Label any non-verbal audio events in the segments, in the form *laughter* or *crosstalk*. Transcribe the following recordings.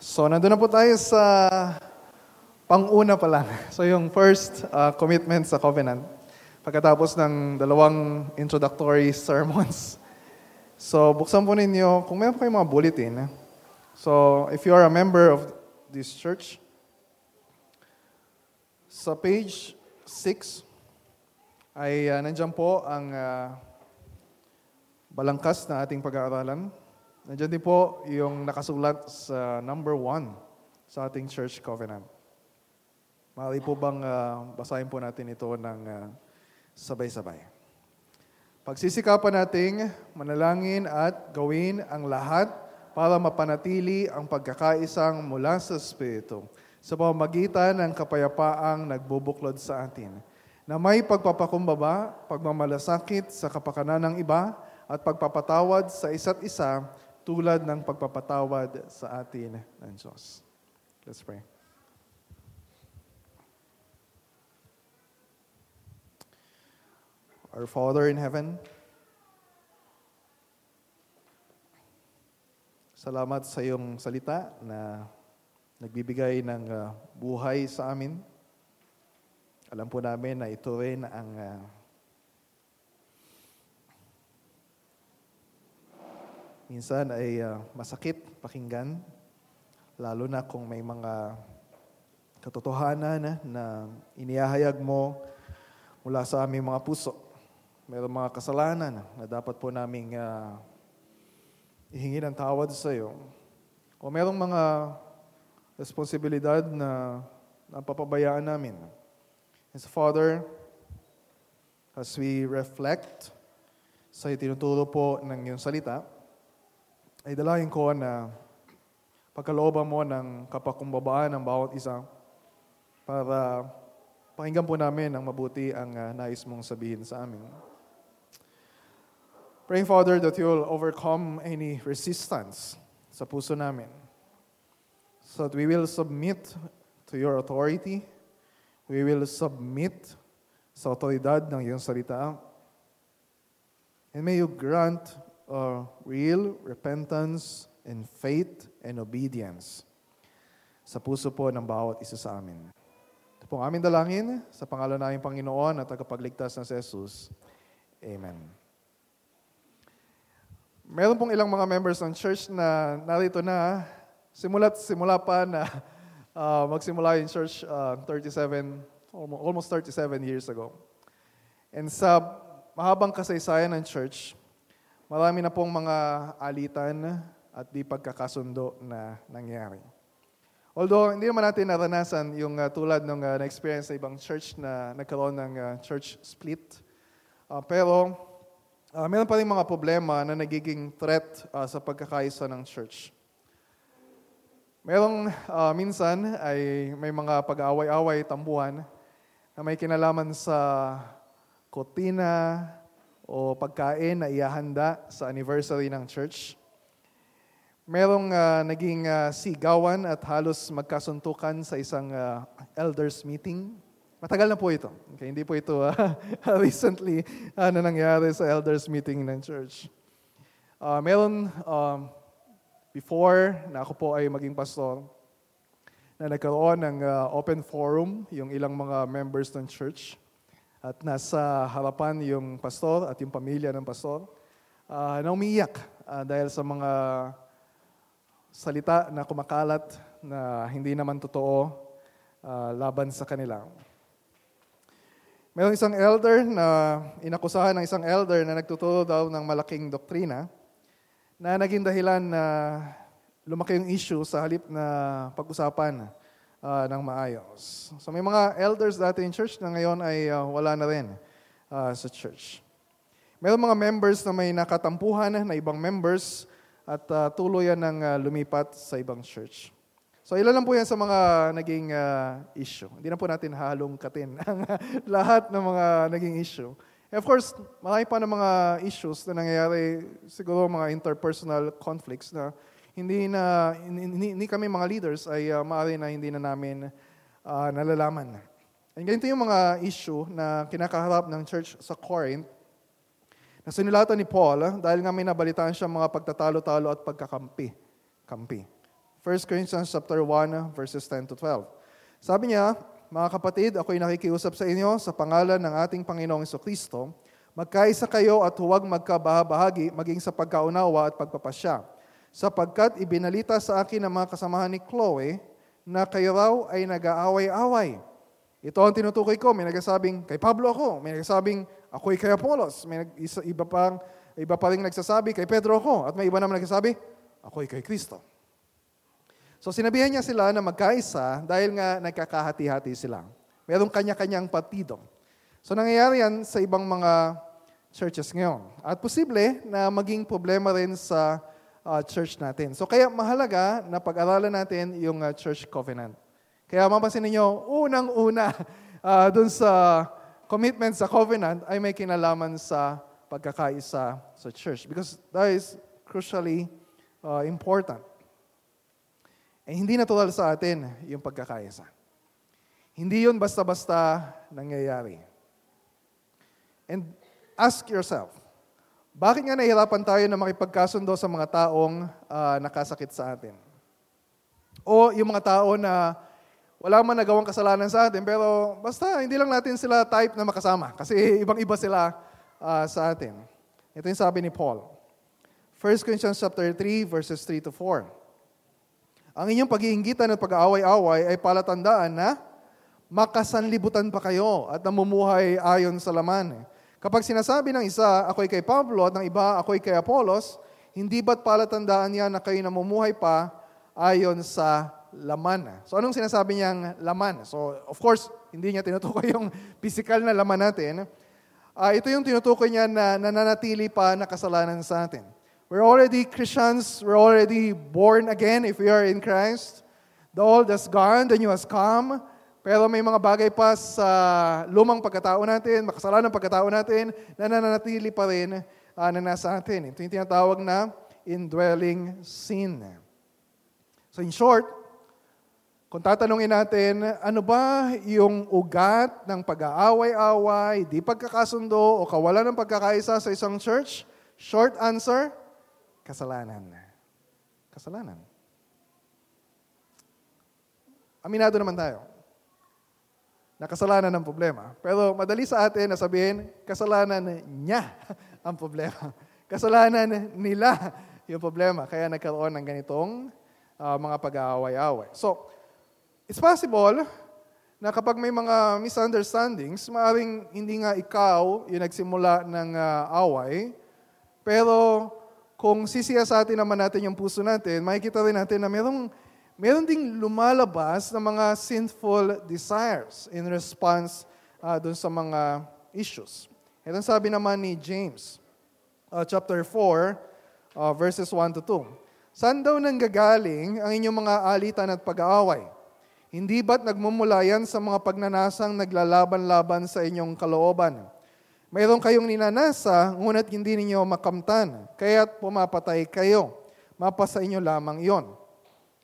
So, nandun na po tayo sa pang-una pa lang. *laughs* So, yung first uh, commitment sa covenant. Pagkatapos ng dalawang introductory *laughs* sermons. So, buksan po ninyo, kung meron po kayong mga bulletin. So, if you are a member of this church, sa page 6, ay uh, nandyan po ang uh, balangkas na ating pag-aaralan. Nandiyan din po yung nakasulat sa number one sa ating church covenant. Maaari po bang uh, basahin po natin ito ng uh, sabay-sabay. Pagsisikapan nating manalangin at gawin ang lahat para mapanatili ang pagkakaisang mula sa Espiritu sa pamamagitan ng kapayapaang nagbubuklod sa atin, na may pagpapakumbaba, pagmamalasakit sa kapakanan ng iba, at pagpapatawad sa isa't isa tulad ng pagpapatawad sa atin ng Diyos. Let's pray. Our Father in heaven, salamat sa iyong salita na nagbibigay ng uh, buhay sa amin. Alam po namin na ito rin ang uh, minsan ay uh, masakit pakinggan, lalo na kung may mga katotohanan na inihahayag mo mula sa aming mga puso. Mayroong mga kasalanan na dapat po naming uh, ihingi ng tawad sa iyo. O mayroong mga responsibilidad na napapabayaan namin. And so, Father, as we reflect sa itinuturo po ng iyong salita, ay dalahin ko na pagkalooban mo ng kapakumbabaan ng bawat isa para pakinggan po namin ang mabuti ang uh, nais mong sabihin sa amin. Praying, Father, that you will overcome any resistance sa puso namin so that we will submit to your authority, we will submit sa otoridad ng iyong salita, and may you grant uh, real repentance and faith and obedience sa puso po ng bawat isa sa amin. Ito pong aming dalangin sa pangalan ng Panginoon at tagapagligtas na si Jesus. Amen. Meron pong ilang mga members ng church na narito na simula't simula pa na uh, *laughs* magsimula yung church uh, 37, almost 37 years ago. And sa mahabang kasaysayan ng church, Marami na pong mga alitan at di pagkakasundo na nangyari. Although hindi naman natin naranasan yung uh, tulad ng uh, na-experience sa ibang church na nagkaroon ng uh, church split. Uh, pero uh, meron pa rin mga problema na nagiging threat uh, sa pagkakaisa ng church. Merong uh, minsan ay may mga pag-aaway-away, tambuhan na may kinalaman sa kotina, o pagkain na iahanda sa anniversary ng church. Merong uh, naging uh, sigawan at halos magkasuntukan sa isang uh, elders meeting. Matagal na po ito. Okay, hindi po ito uh, *laughs* recently uh, na nangyari sa elders meeting ng church. Uh, meron um, before na ako po ay maging pastor, na nagkaroon ng uh, open forum yung ilang mga members ng church at nasa harapan yung pastor at yung pamilya ng pastor uh, na umiiyak uh, dahil sa mga salita na kumakalat na hindi naman totoo uh, laban sa kanila. Mayroong isang elder na inakusahan ng isang elder na nagtuturo daw ng malaking doktrina na naging dahilan na lumaki yung issue sa halip na pag-usapan uh, ng maayos. So may mga elders dati in church na ngayon ay uh, wala na rin uh, sa church. Meron mga members na may nakatampuhan na ibang members at uh, tuluyan ng uh, lumipat sa ibang church. So ilan lang po yan sa mga naging uh, issue. Hindi na po natin halongkatin *laughs* ang lahat ng mga naging issue. And of course, marami pa ng mga issues na nangyayari, siguro mga interpersonal conflicts na hindi na hindi, hindi kami mga leaders ay uh, maaari na hindi na namin uh, nalalaman. And ganito yung mga issue na kinakaharap ng church sa Corinth na sinulatan ni Paul ah, dahil nga may nabalitaan siya mga pagtatalo-talo at pagkakampi. Kampi. 1 Corinthians chapter 1, verses 10 to 12. Sabi niya, mga kapatid, ako'y nakikiusap sa inyo sa pangalan ng ating Panginoong Kristo, magkaisa kayo at huwag magkabahagi maging sa pagkaunawa at pagpapasya. Sapagkat ibinalita sa akin ng mga kasamahan ni Chloe na kayo raw ay nag-aaway-away. Ito ang tinutukoy ko. May nagsasabing, kay Pablo ako. May nagsasabing, ako'y kay Apollos. May isa, iba, pang, iba pa rin nagsasabi, kay Pedro ako. At may iba naman nagsasabi, ako'y kay Kristo. So sinabihan niya sila na magkaisa dahil nga nagkakahati-hati sila. Merong kanya-kanyang partido. So nangyayari yan sa ibang mga churches ngayon. At posible na maging problema rin sa uh, church natin. So kaya mahalaga na pag-aralan natin yung uh, church covenant. Kaya mapasin ninyo, unang-una *laughs* uh, dun sa commitment sa covenant ay may kinalaman sa pagkakaisa sa church. Because that is crucially uh, important eh hindi natural sa atin yung pagkakaisa. Hindi yun basta-basta nangyayari. And ask yourself, bakit nga nahihirapan tayo na makipagkasundo sa mga taong uh, nakasakit sa atin? O yung mga tao na wala man nagawang kasalanan sa atin, pero basta hindi lang natin sila type na makasama kasi *laughs* ibang-iba sila uh, sa atin. Ito yung sabi ni Paul. 1 Corinthians chapter 3 verses 3 to 4. Ang inyong pag-iinggitan at pag-aaway-away ay palatandaan na makasanlibutan pa kayo at namumuhay ayon sa laman. Kapag sinasabi ng isa, ako'y kay Pablo at ng iba, ako'y kay Apolos, hindi ba't palatandaan niya na kayo namumuhay pa ayon sa laman? So anong sinasabi niyang laman? So of course, hindi niya tinutukoy *laughs* yung physical na laman natin. Uh, ito yung tinutukoy niya na nananatili pa na kasalanan sa atin. We're already Christians. We're already born again if we are in Christ. The old has gone, the new has come. Pero may mga bagay pa sa lumang pagkatao natin, makasalan ng pagkatao natin, na nananatili pa rin uh, na nasa atin. Ito yung tinatawag na indwelling sin. So in short, kung tatanungin natin, ano ba yung ugat ng pag-aaway-away, di pagkakasundo o kawalan ng pagkakaisa sa isang church? Short answer, kasalanan. Kasalanan. Aminado naman tayo na kasalanan ng problema. Pero madali sa atin na sabihin, kasalanan niya *laughs* ang problema. Kasalanan nila yung problema. Kaya nagkaroon ng ganitong uh, mga pag-aaway-away. So, it's possible na kapag may mga misunderstandings, maaaring hindi nga ikaw yung nagsimula ng uh, away, pero kung sisiyasatin naman natin yung puso natin, makikita rin natin na merong, meron ding lumalabas na mga sinful desires in response uh, dun sa mga issues. Ito sabi naman ni James, uh, chapter 4, uh, verses 1 to 2. Saan daw nanggagaling ang inyong mga alitan at pag-aaway? Hindi ba't nagmumula yan sa mga pagnanasang naglalaban-laban sa inyong kalooban? Mayroon kayong ninanasa, ngunit hindi ninyo makamtan, kaya't pumapatay kayo. Mapa sa inyo lamang iyon.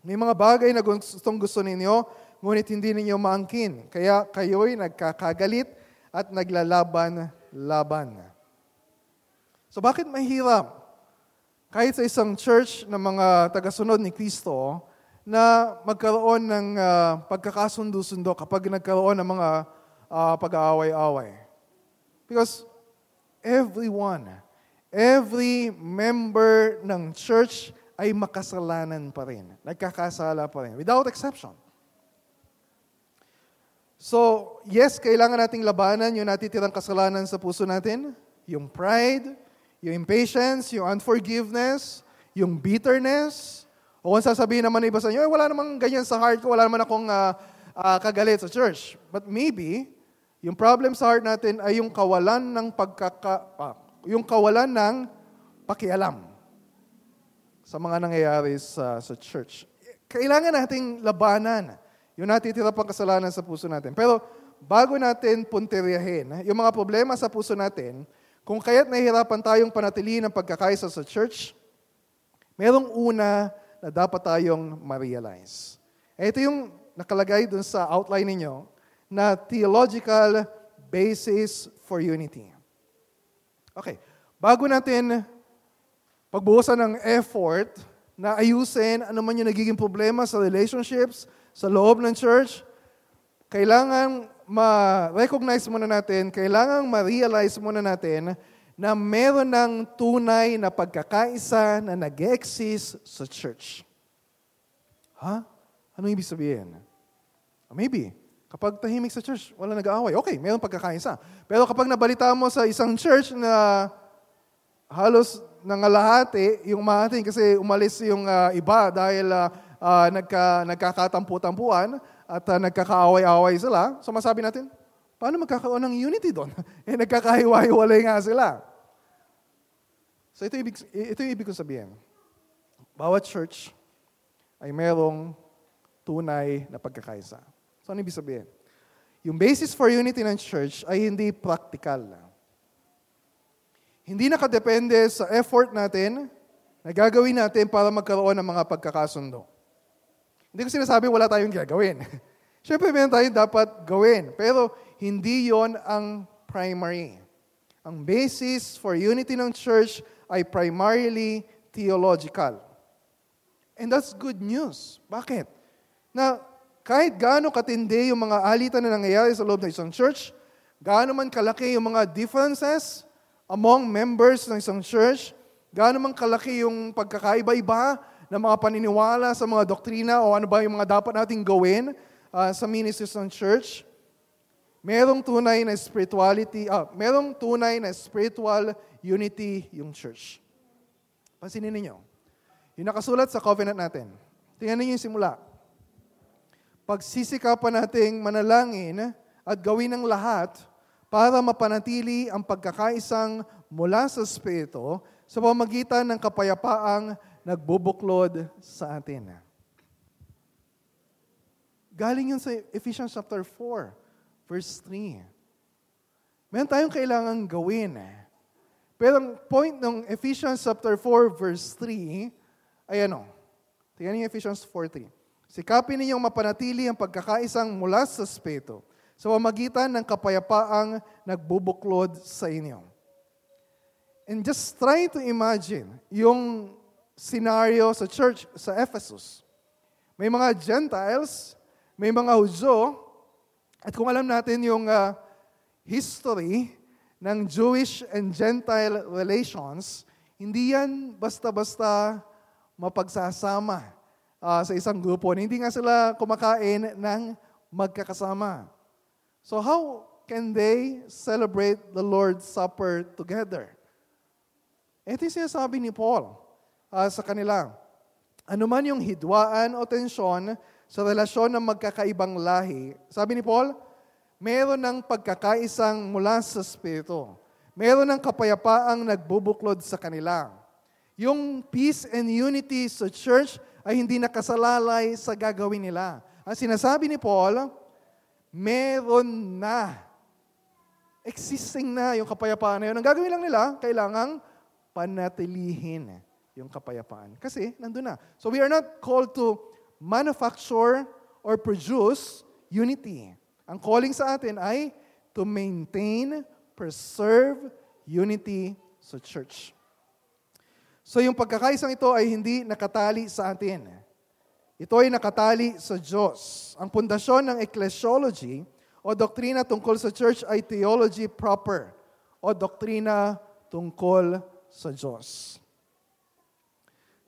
May mga bagay na gustong gusto ninyo, ngunit hindi ninyo maangkin, kaya kayo'y nagkakagalit at naglalaban-laban. So bakit mahirap? Kahit sa isang church ng mga tagasunod ni Kristo, na magkaroon ng uh, pagkakasundo-sundo kapag nagkaroon ng mga uh, pag-aaway-away. Because everyone, every member ng church ay makasalanan pa rin. Nagkakasala pa rin. Without exception. So, yes, kailangan nating labanan yung natitirang kasalanan sa puso natin. Yung pride, yung impatience, yung unforgiveness, yung bitterness. O kung sasabihin naman iba sa inyo, eh, wala namang ganyan sa heart ko, wala naman akong uh, uh, kagalit sa church. But maybe, yung problem sa heart natin ay yung kawalan ng pagkaka, ah, yung kawalan ng pakialam sa mga nangyayari sa, sa church. Kailangan nating labanan yung natitira pang kasalanan sa puso natin. Pero bago natin punteriyahin yung mga problema sa puso natin, kung kaya't nahihirapan tayong panatilihin ang pagkakaisa sa church, merong una na dapat tayong ma-realize. Ito yung nakalagay dun sa outline ninyo na theological basis for unity. Okay, bago natin pagbuhusan ng effort na ayusin ano man yung nagiging problema sa relationships, sa loob ng church, kailangan ma-recognize muna natin, kailangan ma-realize muna natin na meron ng tunay na pagkakaisa na nag-exist sa church. Ha? Ano ibig sabihin? Maybe, kapag tahimik sa church, wala nag-aaway. Okay, meron pagkakaisa. Pero kapag nabalita mo sa isang church na halos nangalahati yung mahating kasi umalis yung uh, iba dahil uh, uh, nagka, nagkakatampu-tampuan at uh, nagkakaaway-away sila, so masabi natin, paano magkakaroon ng unity doon? *laughs* eh, nagkakahiwa-hiwalay nga sila. So ito ibig, ito yung ibig kong sabihin. Bawat church ay merong tunay na pagkakaisa. So ano ibig sabihin? Yung basis for unity ng church ay hindi practical. Hindi nakadepende sa effort natin na gagawin natin para magkaroon ng mga pagkakasundo. Hindi ko sinasabi wala tayong gagawin. *laughs* Siyempre, meron tayong dapat gawin. Pero hindi yon ang primary. Ang basis for unity ng church ay primarily theological. And that's good news. Bakit? Na kahit gaano katindi yung mga alitan na nangyayari sa loob ng isang church, gaano man kalaki yung mga differences among members ng isang church, gaano man kalaki yung pagkakaiba-iba ng mga paniniwala sa mga doktrina o ano ba yung mga dapat nating gawin uh, sa ministries ng church, merong tunay na spirituality, ah, merong tunay na spiritual unity yung church. Pansinin ninyo. Yung nakasulat sa covenant natin. Tingnan ninyo yung simula. Pagsisikapan nating manalangin at gawin ang lahat para mapanatili ang pagkakaisang mula sa Espiritu sa pamagitan ng kapayapaang nagbubuklod sa atin. Galing yun sa Ephesians chapter 4, verse 3. Meron tayong kailangan gawin. Eh. Pero ang point ng Ephesians chapter 4 verse 3 ay ano? Tingnan niyo Ephesians 4.3. Sikapin ninyong mapanatili ang pagkakaisang mula sa Espiritu sa pamagitan ng kapayapaang nagbubuklod sa inyo. And just try to imagine yung scenario sa church sa Ephesus. May mga Gentiles, may mga Hudyo, at kung alam natin yung uh, history ng Jewish and Gentile relations, hindi yan basta-basta mapagsasama uh, sa isang grupo. Hindi nga sila kumakain ng magkakasama. So how can they celebrate the Lord's Supper together? Ito yung sinasabi ni Paul uh, sa kanila. Ano man yung hidwaan o tensyon sa relasyon ng magkakaibang lahi, sabi ni Paul, meron ng pagkakaisang mula sa Espiritu. Meron ng kapayapaang nagbubuklod sa kanila. Yung peace and unity sa church ay hindi nakasalalay sa gagawin nila. Ang sinasabi ni Paul, meron na. Existing na yung kapayapaan na yun. Ang gagawin lang nila, kailangang panatilihin yung kapayapaan. Kasi nandun na. So we are not called to manufacture or produce unity. Ang calling sa atin ay to maintain, preserve unity sa church. So yung pagkakaisang ito ay hindi nakatali sa atin. Ito ay nakatali sa Diyos. Ang pundasyon ng ecclesiology o doktrina tungkol sa church ay theology proper o doktrina tungkol sa Diyos.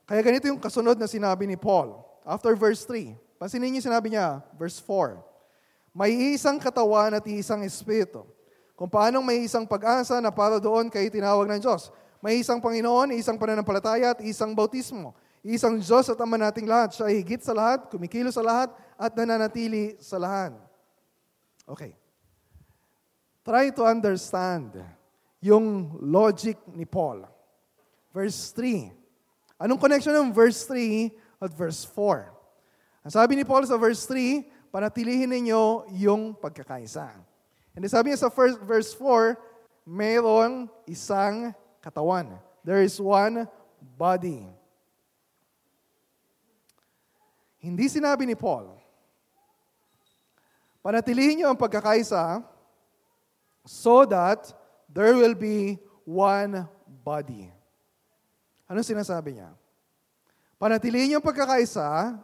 Kaya ganito yung kasunod na sinabi ni Paul. After verse 3, pansinin niyo sinabi niya, verse 4. May isang katawan at isang espiritu. Kung paanong may isang pag-asa na para doon kay tinawag ng Diyos. May isang Panginoon, isang pananampalataya at isang bautismo. Isang Diyos at Ama nating lahat. Siya ay higit sa lahat, kumikilo sa lahat, at nananatili sa lahat. Okay. Try to understand yung logic ni Paul. Verse 3. Anong connection ng verse 3 at verse 4? Ang sabi ni Paul sa verse 3, panatilihin ninyo yung pagkakaisa. And sabi niya sa first, verse 4, mayroong isang katawan. There is one body. Hindi sinabi ni Paul, panatilihin niyo ang pagkakaisa so that there will be one body. Ano sinasabi niya? Panatilihin yung pagkakaisa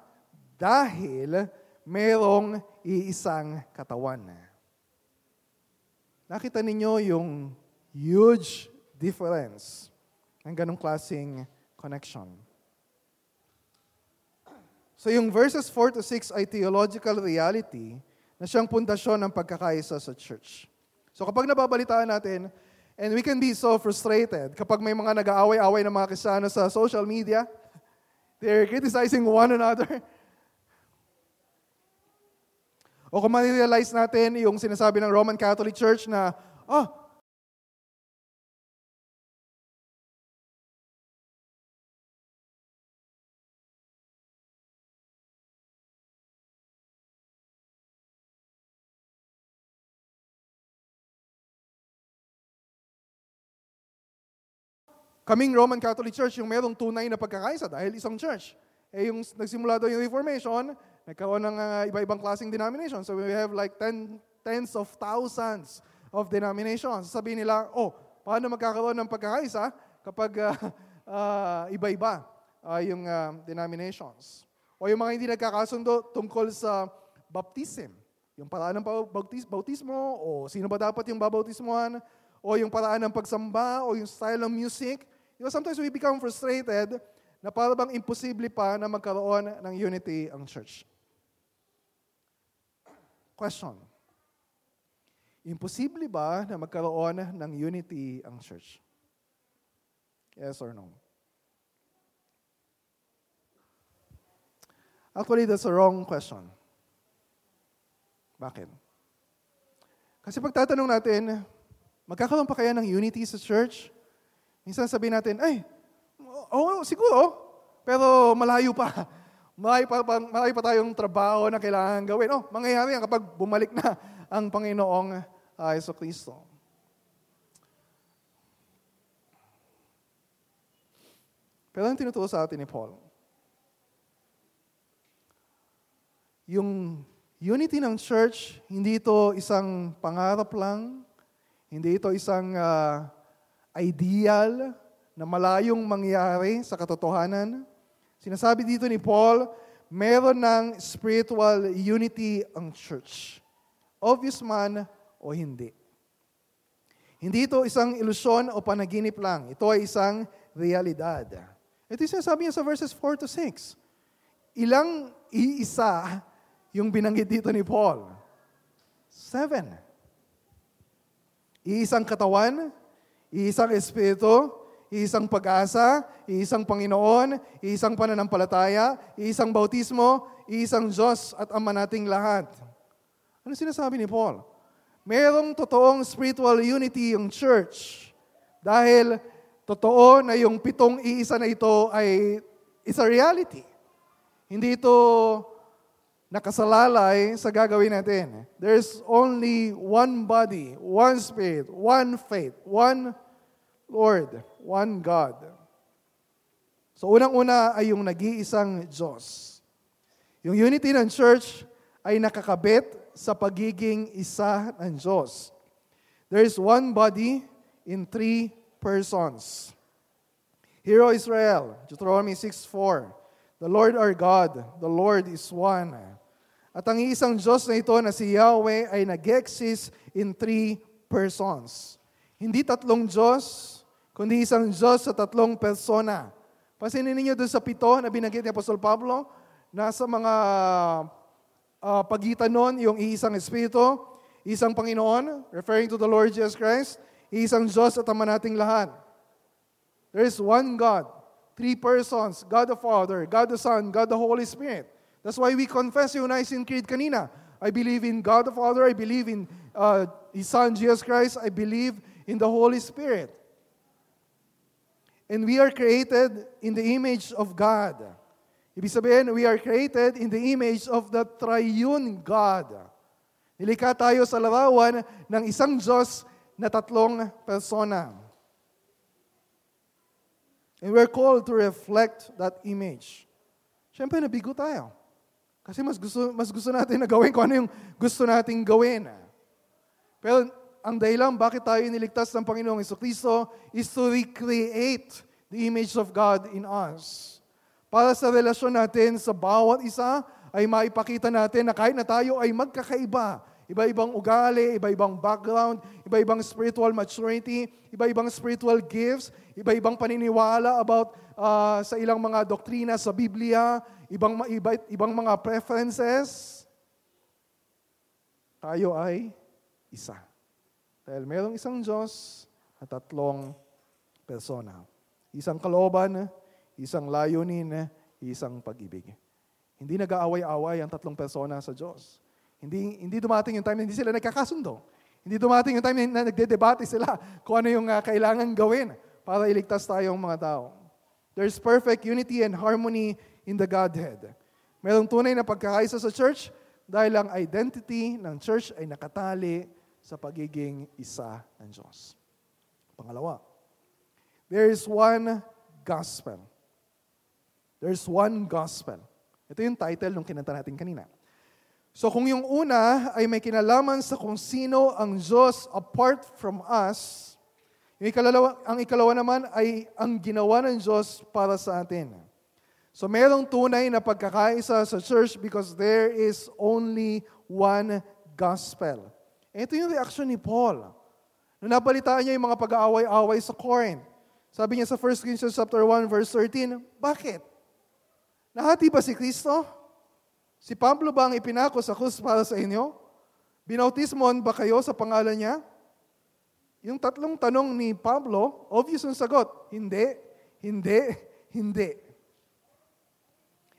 dahil mayroong iisang katawan. Nakita ninyo yung huge difference ng ganong klaseng connection. So yung verses 4 to 6 ay theological reality na siyang pundasyon ng pagkakaisa sa church. So kapag nababalitaan natin, and we can be so frustrated kapag may mga nag-aaway-away ng mga kristyano sa social media, they're criticizing one another. *laughs* O kung ma-realize natin yung sinasabi ng Roman Catholic Church na, oh, kaming Roman Catholic Church yung merong tunay na pagkakaisa dahil isang church. Eh yung nagsimula daw yung Reformation, nagkaroon ng uh, iba-ibang klaseng denomination. So we have like ten, tens of thousands of denominations. Sabihin nila, oh, paano magkakaroon ng pagkakaisa kapag uh, uh, *laughs* iba-iba uh, yung uh, denominations? O yung mga hindi nagkakasundo tungkol sa baptism. Yung paraan ng bautis- bautismo, o sino ba dapat yung babautismohan, o yung paraan ng pagsamba, o yung style ng music. You know, sometimes we become frustrated na para bang imposible pa na magkaroon ng unity ang church. Question. Imposible ba na magkaroon ng unity ang church? Yes or no? Actually, that's a wrong question. Bakit? Kasi pagtatanong natin, magkakaroon pa kaya ng unity sa church? Minsan sabihin natin, ay, oo, oh, siguro, pero malayo pa. Malayo pa, malayo pa tayong trabaho na kailangan gawin. Oh, mangyayari yan kapag bumalik na ang Panginoong uh, Yeso Kristo. Pero ang tinuturo sa atin ni Paul, yung unity ng church, hindi ito isang pangarap lang, hindi ito isang uh, ideal na malayong mangyari sa katotohanan. Sinasabi dito ni Paul, meron ng spiritual unity ang church. Obvious man o hindi. Hindi ito isang ilusyon o panaginip lang. Ito ay isang realidad. Ito yung sinasabi niya sa verses 4 to 6. Ilang iisa yung binanggit dito ni Paul? Seven. Iisang katawan, Iisang Espiritu, iisang pag-asa, iisang Panginoon, iisang pananampalataya, iisang bautismo, iisang Diyos at Ama nating lahat. Ano sinasabi ni Paul? Merong totoong spiritual unity yung church dahil totoo na yung pitong iisa na ito ay is a reality. Hindi ito nakasalalay sa gagawin natin. There's only one body, one spirit, one faith, one Lord, one God. So unang-una ay yung nag-iisang Diyos. Yung unity ng church ay nakakabit sa pagiging isa ng Diyos. There is one body in three persons. Hero Israel, Deuteronomy 6.4, The Lord our God, the Lord is one. At ang isang Diyos na ito na si Yahweh ay nag-exist in three persons. Hindi tatlong Diyos, kundi isang Diyos sa tatlong persona. Pasinin ninyo doon sa pito na binanggit ni Apostol Pablo, nasa mga uh, pagitan nun yung iisang Espiritu, isang Panginoon, referring to the Lord Jesus Christ, isang Diyos at Ama nating lahat. There is one God, three persons, God the Father, God the Son, God the Holy Spirit. That's why we confess yung Nicene Creed kanina. I believe in God the Father, I believe in uh, His Son Jesus Christ, I believe in the Holy Spirit. And we are created in the image of God. Ibig sabihin, we are created in the image of the triune God. Nilikha tayo sa larawan ng isang Diyos na tatlong persona. And we're called to reflect that image. Siyempre, nabigo tayo. Kasi mas gusto, mas gusto natin na gawin kung ano yung gusto nating gawin. Pero ang dahilan bakit tayo iniligtas ng Panginoong Kristo is to recreate the image of God in us. Para sa relasyon natin sa bawat isa, ay maipakita natin na kahit na tayo ay magkakaiba, iba-ibang ugali, iba-ibang background, iba-ibang spiritual maturity, iba-ibang spiritual gifts, iba-ibang paniniwala about uh, sa ilang mga doktrina sa Biblia, ibang, iba, ibang mga preferences, tayo ay isa. Dahil mayroong isang Diyos at tatlong persona. Isang kalooban, isang layunin, isang pag-ibig. Hindi nag-aaway-away ang tatlong persona sa Diyos. Hindi, hindi dumating yung time na hindi sila nagkakasundo. Hindi dumating yung time na nagde-debate sila *laughs* kung ano yung uh, kailangan gawin para iligtas tayong mga tao. There's perfect unity and harmony in the Godhead. Mayroong tunay na pagkakaisa sa church dahil ang identity ng church ay nakatali sa pagiging isa ng Diyos. Pangalawa, there is one gospel. There's one gospel. Ito yung title ng kinanta natin kanina. So kung yung una ay may kinalaman sa kung sino ang Diyos apart from us, yung ikalawa, ang ikalawa naman ay ang ginawa ng Diyos para sa atin. So merong tunay na pagkakaisa sa church because there is only one gospel. Ito yung reaction ni Paul. Nung nabalitaan niya yung mga pag-aaway-away sa Corinth, sabi niya sa 1 Corinthians chapter 1 verse 13, Bakit? Nahati ba si Kristo? Si Pablo ba ang ipinako sa krus para sa inyo? Binautismon ba kayo sa pangalan niya? Yung tatlong tanong ni Pablo, obvious ang sagot. Hindi, hindi, hindi.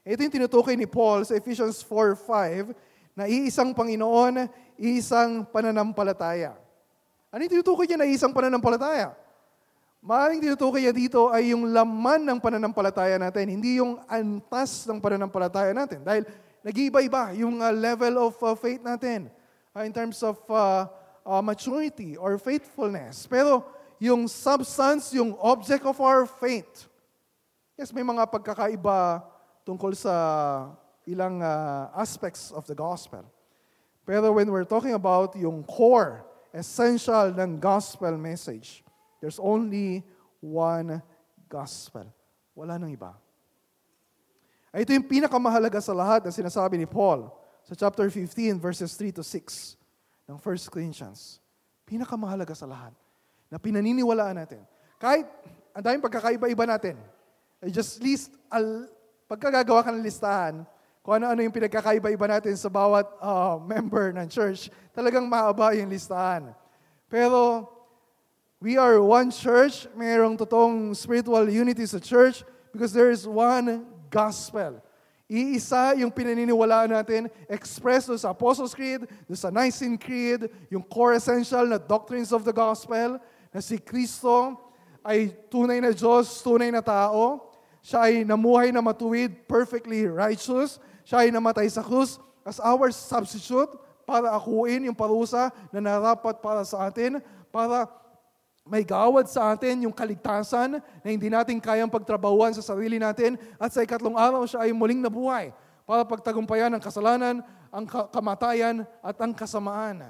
Ito yung tinutukoy ni Paul sa Ephesians 4.5 na iisang Panginoon, isang pananampalataya. Ano yung tinutukoy niya na isang pananampalataya? Maaaring tinutukoy niya dito ay yung laman ng pananampalataya natin, hindi yung antas ng pananampalataya natin. Dahil nag-iiba-iba yung uh, level of uh, faith natin uh, in terms of uh, uh, maturity or faithfulness. Pero yung substance, yung object of our faith, yes, may mga pagkakaiba tungkol sa ilang uh, aspects of the gospel. Pero when we're talking about yung core, essential ng gospel message, There's only one gospel. Wala nang iba. Ay, ito yung pinakamahalaga sa lahat na sinasabi ni Paul sa chapter 15, verses 3 to 6 ng 1 Corinthians. Pinakamahalaga sa lahat na pinaniniwalaan natin. Kahit ang daming pagkakaiba-iba natin, I just list, al, pagkagagawa ka ng listahan, kung ano-ano yung pinagkakaiba-iba natin sa bawat uh, member ng church, talagang mahaba yung listahan. Pero We are one church, mayroong totoong spiritual unity sa church because there is one gospel. Iisa yung pinaniniwalaan natin, expressed sa Apostles' Creed, sa Nicene Creed, yung core essential na doctrines of the gospel, na si Kristo ay tunay na Diyos, tunay na tao. Siya ay namuhay na matuwid, perfectly righteous. Siya ay namatay sa krus as our substitute para akuin yung parusa na narapat para sa atin, para may gawad sa atin yung kaligtasan na hindi natin kayang pagtrabahuan sa sarili natin at sa ikatlong araw siya ay muling nabuhay para pagtagumpayan ang kasalanan, ang kamatayan at ang kasamaan.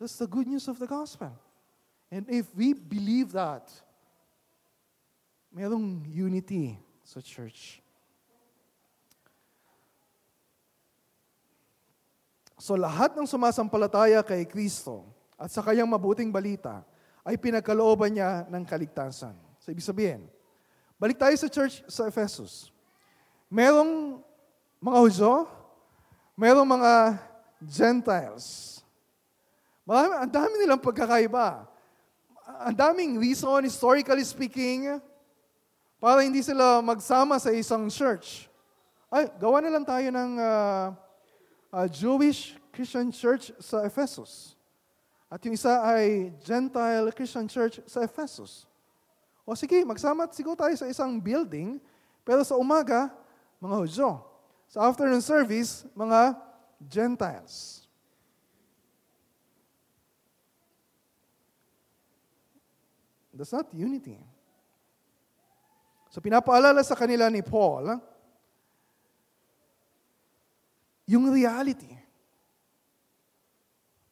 That's the good news of the gospel. And if we believe that, merong unity sa church. So lahat ng sumasampalataya kay Kristo at sa kanyang mabuting balita, ay pinagkalooban niya ng kaligtasan. So, ibig sabihin, balik tayo sa church sa Ephesus. Merong mga Hudyo, merong mga Gentiles. Marami, ang dami nilang pagkakaiba. Ang daming reason, historically speaking, para hindi sila magsama sa isang church. Ay, gawa na lang tayo ng uh, uh, Jewish Christian church sa Ephesus. At yung isa ay Gentile Christian Church sa Ephesus. O sige, magsama siguro tayo sa isang building, pero sa umaga, mga Hudyo. Sa afternoon service, mga Gentiles. That's not unity. So pinapaalala sa kanila ni Paul, yung reality.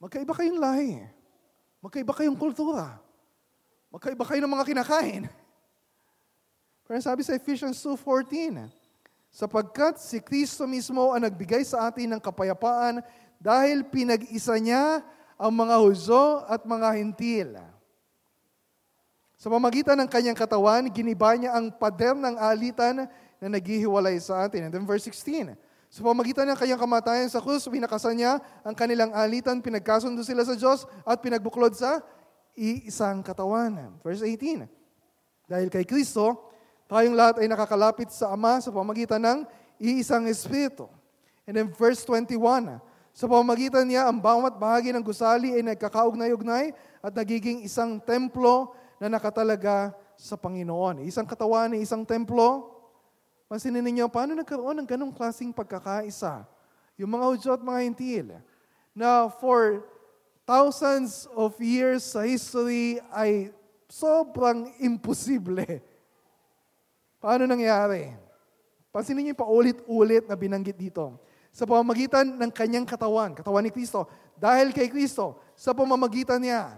Magkaiba kayong lahi. Magkaiba kayong kultura. Magkaiba kayo ng mga kinakain. *laughs* Pero sabi sa Ephesians 2.14, sapagkat si Kristo mismo ang nagbigay sa atin ng kapayapaan dahil pinag-isa niya ang mga Huzo at mga Hintil. Sa pamagitan ng kanyang katawan, giniba niya ang pader ng alitan na naghihiwalay sa atin. And then verse 16, sa pamagitan ng kanyang kamatayan sa krus, pinakasan niya ang kanilang alitan, pinagkasundo sila sa Diyos at pinagbuklod sa iisang katawan. Verse 18, dahil kay Kristo, tayong lahat ay nakakalapit sa Ama sa pamagitan ng iisang Espiritu. And then verse 21, sa pamamagitan niya, ang bawat bahagi ng gusali ay nagkakaugnay-ugnay at nagiging isang templo na nakatalaga sa Panginoon. Isang katawan, isang templo. Pansinin ninyo, paano nagkaroon ng ganong klaseng pagkakaisa? Yung mga Hudyo at mga Hintil, na for thousands of years sa history ay sobrang imposible. Paano nangyari? Pansinin niyo yung paulit-ulit na binanggit dito sa pamamagitan ng kanyang katawan, katawan ni Kristo. Dahil kay Kristo, sa pamamagitan niya,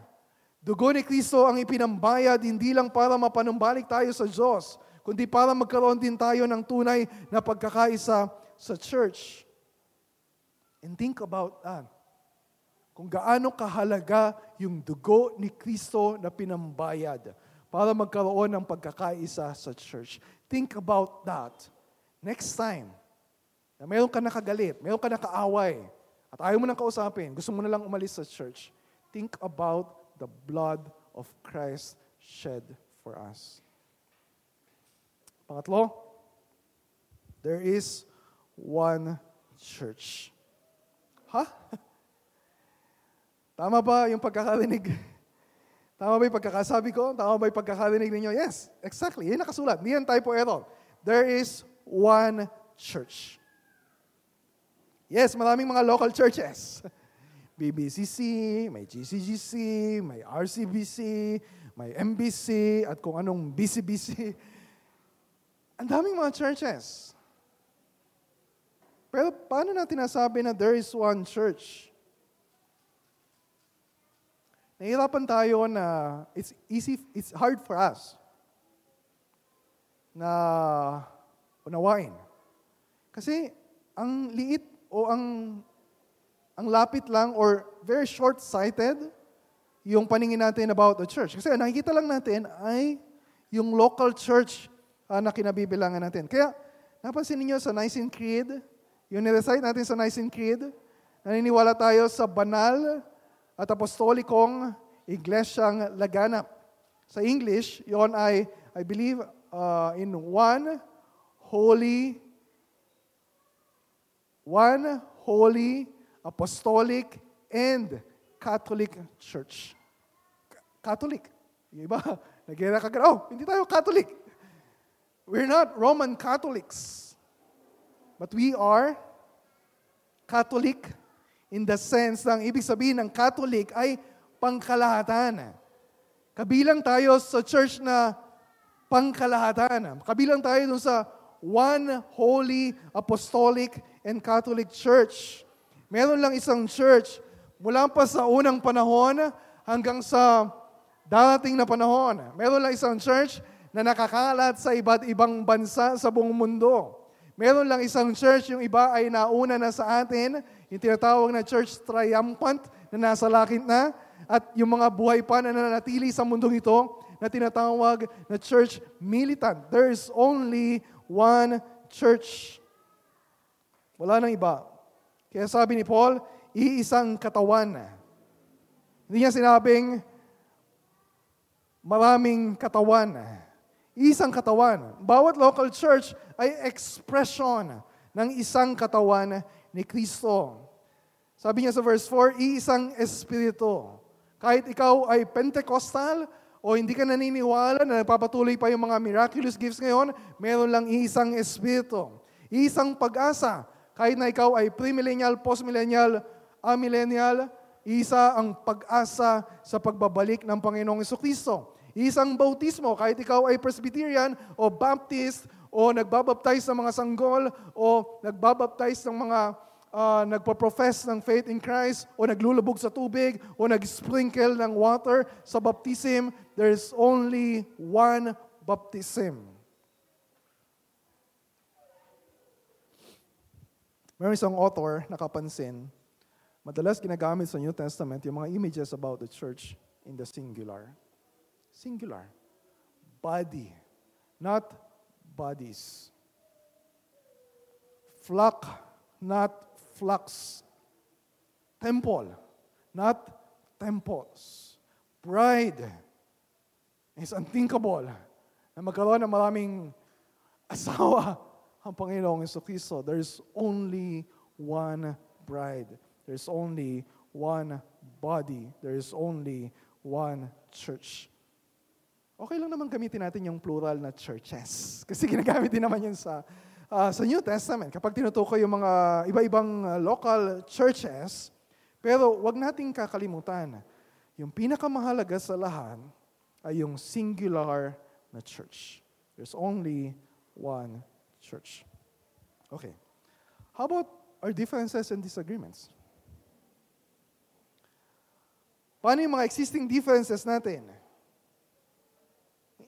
dugo ni Kristo ang ipinambayad hindi lang para mapanumbalik tayo sa Diyos, kundi para magkaroon din tayo ng tunay na pagkakaisa sa church. And think about that. Kung gaano kahalaga yung dugo ni Kristo na pinambayad para magkaroon ng pagkakaisa sa church. Think about that. Next time, na mayroon ka nakagalit, mayroon ka nakaaway, at ayaw mo nang kausapin, gusto mo na lang umalis sa church, think about the blood of Christ shed for us. Pangatlo, there is one church. Ha? *laughs* Tama ba yung pagkakarinig? *laughs* Tama ba yung pagkakasabi ko? Tama ba yung pagkakarinig ninyo? Yes, exactly. Yan nakasulat. Hindi yan typo error. There is one church. Yes, maraming mga local churches. *laughs* BBCC, may GCGC, may RCBC, may MBC, at kung anong BCBC. Ang daming mga churches. Pero paano natin nasabi na there is one church? Nahirapan tayo na it's easy, it's hard for us na unawain. Kasi ang liit o ang ang lapit lang or very short-sighted yung paningin natin about the church. Kasi nakikita lang natin ay yung local church uh, na kinabibilangan natin. Kaya, napansin niyo sa Nicene Creed, yung nirecite natin sa Nicene Creed, naniniwala tayo sa banal at apostolikong iglesyang laganap. Sa English, yon ay, I believe, uh, in one holy one holy, apostolic, and Catholic Church. Catholic. Yung iba, *laughs* nag ka oh, hindi tayo Catholic. We're not Roman Catholics. But we are Catholic in the sense ng ibig sabihin ng Catholic ay pangkalahatan. Kabilang tayo sa church na pangkalahatan. Kabilang tayo dun sa one holy, apostolic, and Catholic Church. Meron lang isang church mula pa sa unang panahon hanggang sa darating na panahon. Meron lang isang church na nakakalat sa iba't ibang bansa sa buong mundo. Meron lang isang church, yung iba ay nauna na sa atin, yung tinatawag na church triumphant na nasa lakit na, at yung mga buhay pa na nanatili sa mundong ito na tinatawag na church militant. There is only one church. Wala nang iba. Kaya sabi ni Paul, iisang katawan. Hindi niya sinabing maraming katawan. Isang katawan. Bawat local church ay expression ng isang katawan ni Kristo. Sabi niya sa verse 4, iisang espiritu. Kahit ikaw ay Pentecostal, o hindi ka naniniwala na nagpapatuloy pa yung mga miraculous gifts ngayon, meron lang isang espiritu. Isang pag-asa. Kahit na ikaw ay premillennial, postmillennial, amillennial, isa ang pag-asa sa pagbabalik ng Panginoong Kristo. Isang bautismo, kahit ikaw ay Presbyterian o Baptist o nagbabaptize ng mga sanggol o nagbabaptize ng mga uh, nagpo-profess ng faith in Christ o naglulubog sa tubig o nag-sprinkle ng water sa baptism, there's only one baptism. Meron isang author nakapansin, madalas ginagamit sa New Testament yung mga images about the church in the singular. Singular. Body. Not bodies. Flock, not flux. Temple, not temples. Bride is unthinkable na magkaroon ng maraming asawa *laughs* ang Panginoong Kristo. There's only one bride. There's only one body. There's only one church. Okay lang naman gamitin natin yung plural na churches. *laughs* Kasi ginagamit din naman yun sa, uh, sa New Testament. Kapag tinutukoy yung mga iba-ibang uh, local churches, pero wag nating kakalimutan, yung pinakamahalaga sa lahat ay yung singular na church. There's only one church. Okay. How about our differences and disagreements? Paano yung mga existing differences natin?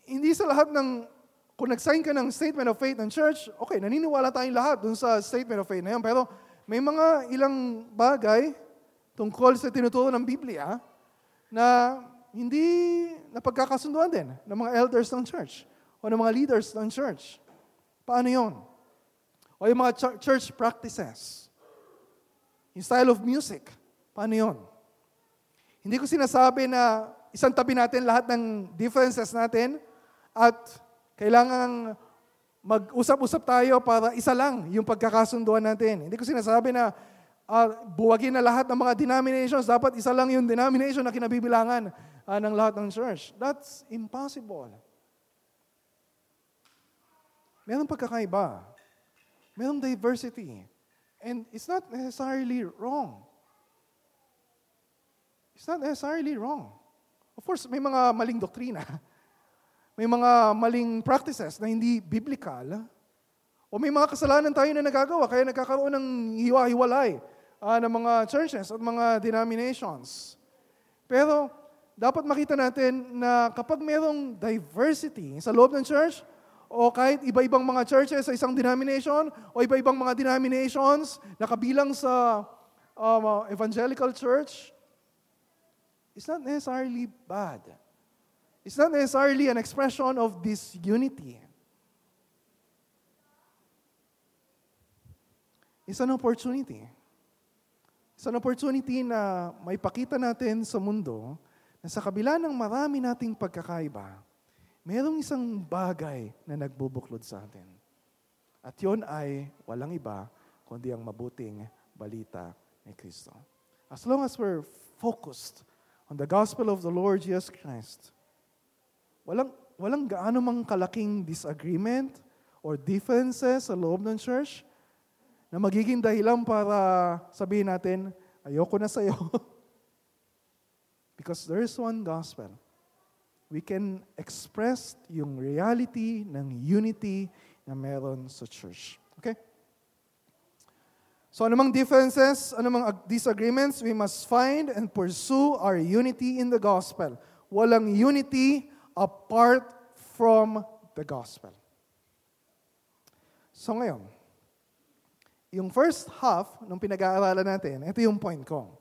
Hindi sa lahat ng, kung nag-sign ka ng statement of faith ng church, okay, naniniwala tayong lahat dun sa statement of faith na yun. Pero may mga ilang bagay tungkol sa tinuturo ng Biblia na hindi napagkakasunduan din ng mga elders ng church o ng mga leaders ng church. Paano yon? O yung mga church practices. Yung style of music. Paano yon? Hindi ko sinasabi na isang tabi natin lahat ng differences natin at kailangan mag-usap-usap tayo para isa lang yung pagkakasunduan natin. Hindi ko sinasabi na uh, buwagin na lahat ng mga denominations, dapat isa lang yung denomination na kinabibilangan uh, ng lahat ng church. That's impossible. Merong pagkakaiba. Merong diversity. And it's not necessarily wrong. It's not necessarily wrong. Of course, may mga maling doktrina. May mga maling practices na hindi biblical. O may mga kasalanan tayo na nagagawa, kaya nagkakaroon ng hiwa-hiwalay uh, ng mga churches at mga denominations. Pero dapat makita natin na kapag mayroong diversity sa loob ng church, o kahit iba-ibang mga churches sa isang denomination o iba-ibang mga denominations na kabilang sa um, evangelical church, it's not necessarily bad. It's not necessarily an expression of this unity. It's an opportunity. It's an opportunity na may pakita natin sa mundo na sa kabila ng marami nating pagkakaiba, merong isang bagay na nagbubuklod sa atin. At yon ay walang iba kundi ang mabuting balita ni Kristo. As long as we're focused on the gospel of the Lord Jesus Christ, walang, walang gaano mang kalaking disagreement or differences sa loob ng church na magiging dahilan para sabihin natin, ayoko na sa'yo. *laughs* Because there is one gospel we can express yung reality ng unity na meron sa church. Okay? So anumang differences, anumang disagreements, we must find and pursue our unity in the gospel. Walang unity apart from the gospel. So ngayon, yung first half ng pinag-aaralan natin, ito yung point ko.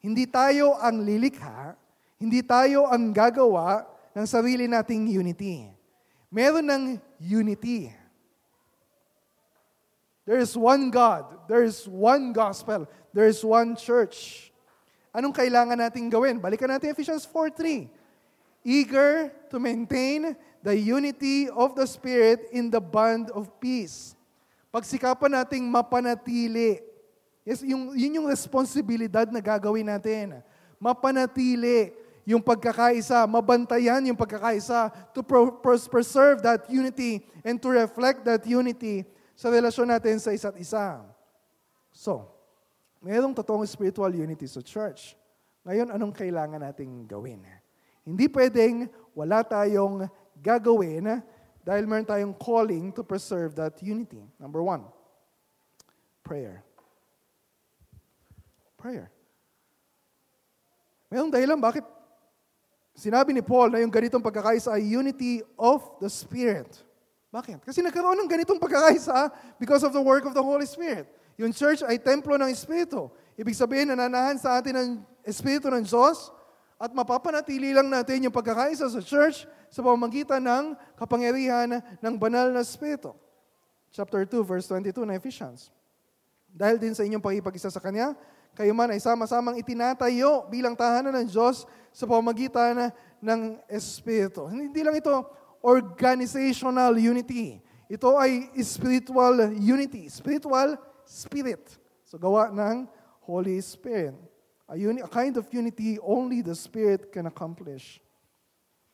Hindi tayo ang lilikha, hindi tayo ang gagawa ng sarili nating unity. Meron ng unity. There is one God. There is one gospel. There is one church. Anong kailangan nating gawin? Balikan natin Ephesians 4.3. Eager to maintain the unity of the Spirit in the bond of peace. Pagsikapan nating mapanatili. Yes, yung, yun yung responsibilidad na gagawin natin. Mapanatili yung pagkakaisa, mabantayan yung pagkakaisa to preserve that unity and to reflect that unity sa relasyon natin sa isa't isa. So, mayroong totoong spiritual unity sa church. Ngayon, anong kailangan nating gawin? Hindi pwedeng wala tayong gagawin dahil meron tayong calling to preserve that unity. Number one, prayer. Prayer. Mayroong dahilan bakit Sinabi ni Paul na yung ganitong pagkakaisa ay unity of the Spirit. Bakit? Kasi nagkaroon ng ganitong pagkakaisa because of the work of the Holy Spirit. Yung church ay templo ng Espiritu. Ibig sabihin, nananahan sa atin ang Espiritu ng Diyos at mapapanatili lang natin yung pagkakaisa sa church sa pamamagitan ng kapangyarihan ng banal na Espiritu. Chapter 2, verse 22 na Ephesians. Dahil din sa inyong pagkipag-isa sa Kanya, kayo man ay sama-samang itinatayo bilang tahanan ng Diyos sa pamamagitan ng Espiritu. Hindi lang ito organizational unity. Ito ay spiritual unity. Spiritual spirit. So gawa ng Holy Spirit. A, uni- a kind of unity only the Spirit can accomplish.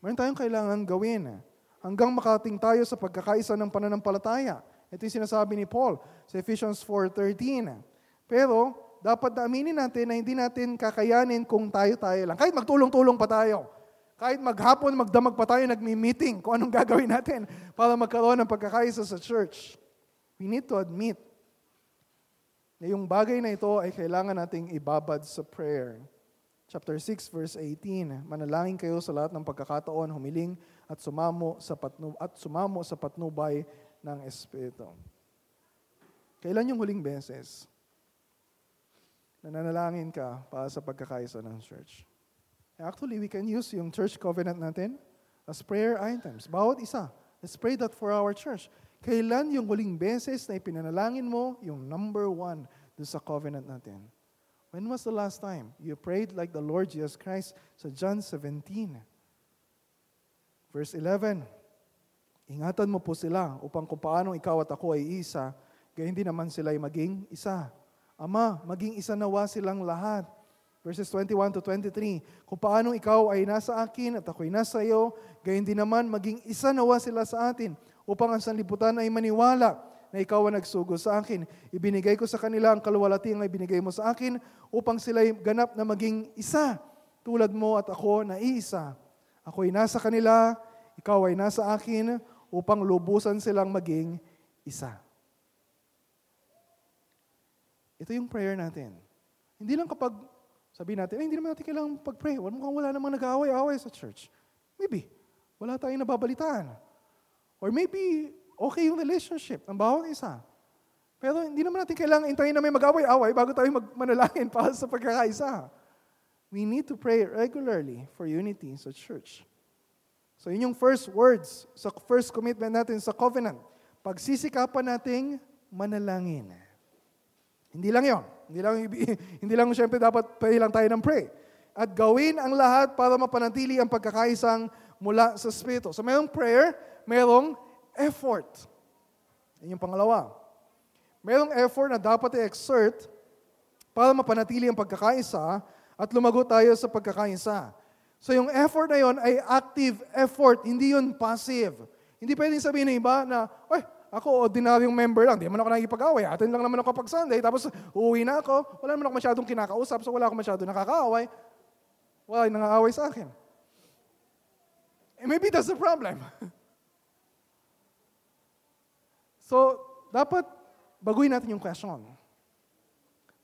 Meron tayong kailangan gawin hanggang makating tayo sa pagkakaisa ng pananampalataya. Ito yung sinasabi ni Paul sa Ephesians 4.13. Pero, dapat na aminin natin na hindi natin kakayanin kung tayo-tayo lang. Kahit magtulong-tulong pa tayo. Kahit maghapon, magdamag pa tayo, nagmi-meeting kung anong gagawin natin para magkaroon ng pagkakaisa sa church. We need to admit na yung bagay na ito ay kailangan nating ibabad sa prayer. Chapter 6, verse 18, Manalangin kayo sa lahat ng pagkakataon, humiling at sumamo sa, patnub at sumamo sa patnubay ng Espiritu. Kailan yung huling beses na nanalangin ka para sa pagkakaisa ng church? Actually, we can use yung church covenant natin as prayer items. Bawat isa. Let's pray that for our church. Kailan yung huling beses na ipinanalangin mo yung number one do sa covenant natin? When was the last time you prayed like the Lord Jesus Christ sa John 17? Verse 11, Ingatan mo po sila upang kung paano ikaw at ako ay isa, gayon din naman sila ay maging isa. Ama, maging isa nawa silang lahat. Verses 21 to 23, kung paano ikaw ay nasa akin at ako'y nasa iyo, gayon din naman maging isa nawa sila sa atin, upang ang sanlibutan ay maniwala na ikaw ang nagsugo sa akin. Ibinigay ko sa kanila ang kaluwalhati ang ibinigay mo sa akin, upang sila'y ganap na maging isa, tulad mo at ako na iisa. Ako'y nasa kanila, ikaw ay nasa akin, upang lubusan silang maging isa. Ito yung prayer natin. Hindi lang kapag sabi natin, ay, hindi naman natin kailangang pag-pray. Mukhang wala namang nag-aaway-aaway sa church. Maybe, wala tayong nababalitaan. Or maybe, okay yung relationship ng bawat isa. Pero hindi naman natin kailangan intayin na may mag-away-away bago tayo magmanalangin *laughs* para sa pagkakaisa. We need to pray regularly for unity sa church. So yun yung first words sa first commitment natin sa covenant. Pagsisikapan nating manalangin. Hindi lang yon. Hindi lang, *laughs* hindi lang siyempre dapat pray lang tayo ng pray. At gawin ang lahat para mapanatili ang pagkakaisang mula sa Espiritu. So mayroong prayer, mayroong effort. Yan yung pangalawa. Mayroong effort na dapat i-exert para mapanatili ang pagkakaisa at lumago tayo sa pagkakaisa. So yung effort na yon ay active effort, hindi yun passive. Hindi pwedeng sabihin ng iba na, Oy, ako ordinaryong member lang, hindi naman ako nakikipag-away. Atin lang naman ako pag Sunday, tapos uuwi na ako. Wala naman ako masyadong kinakausap, so wala ako masyadong nakakaaway. Wala yung nangaaway sa akin. And maybe that's the problem. *laughs* so, dapat baguhin natin yung question.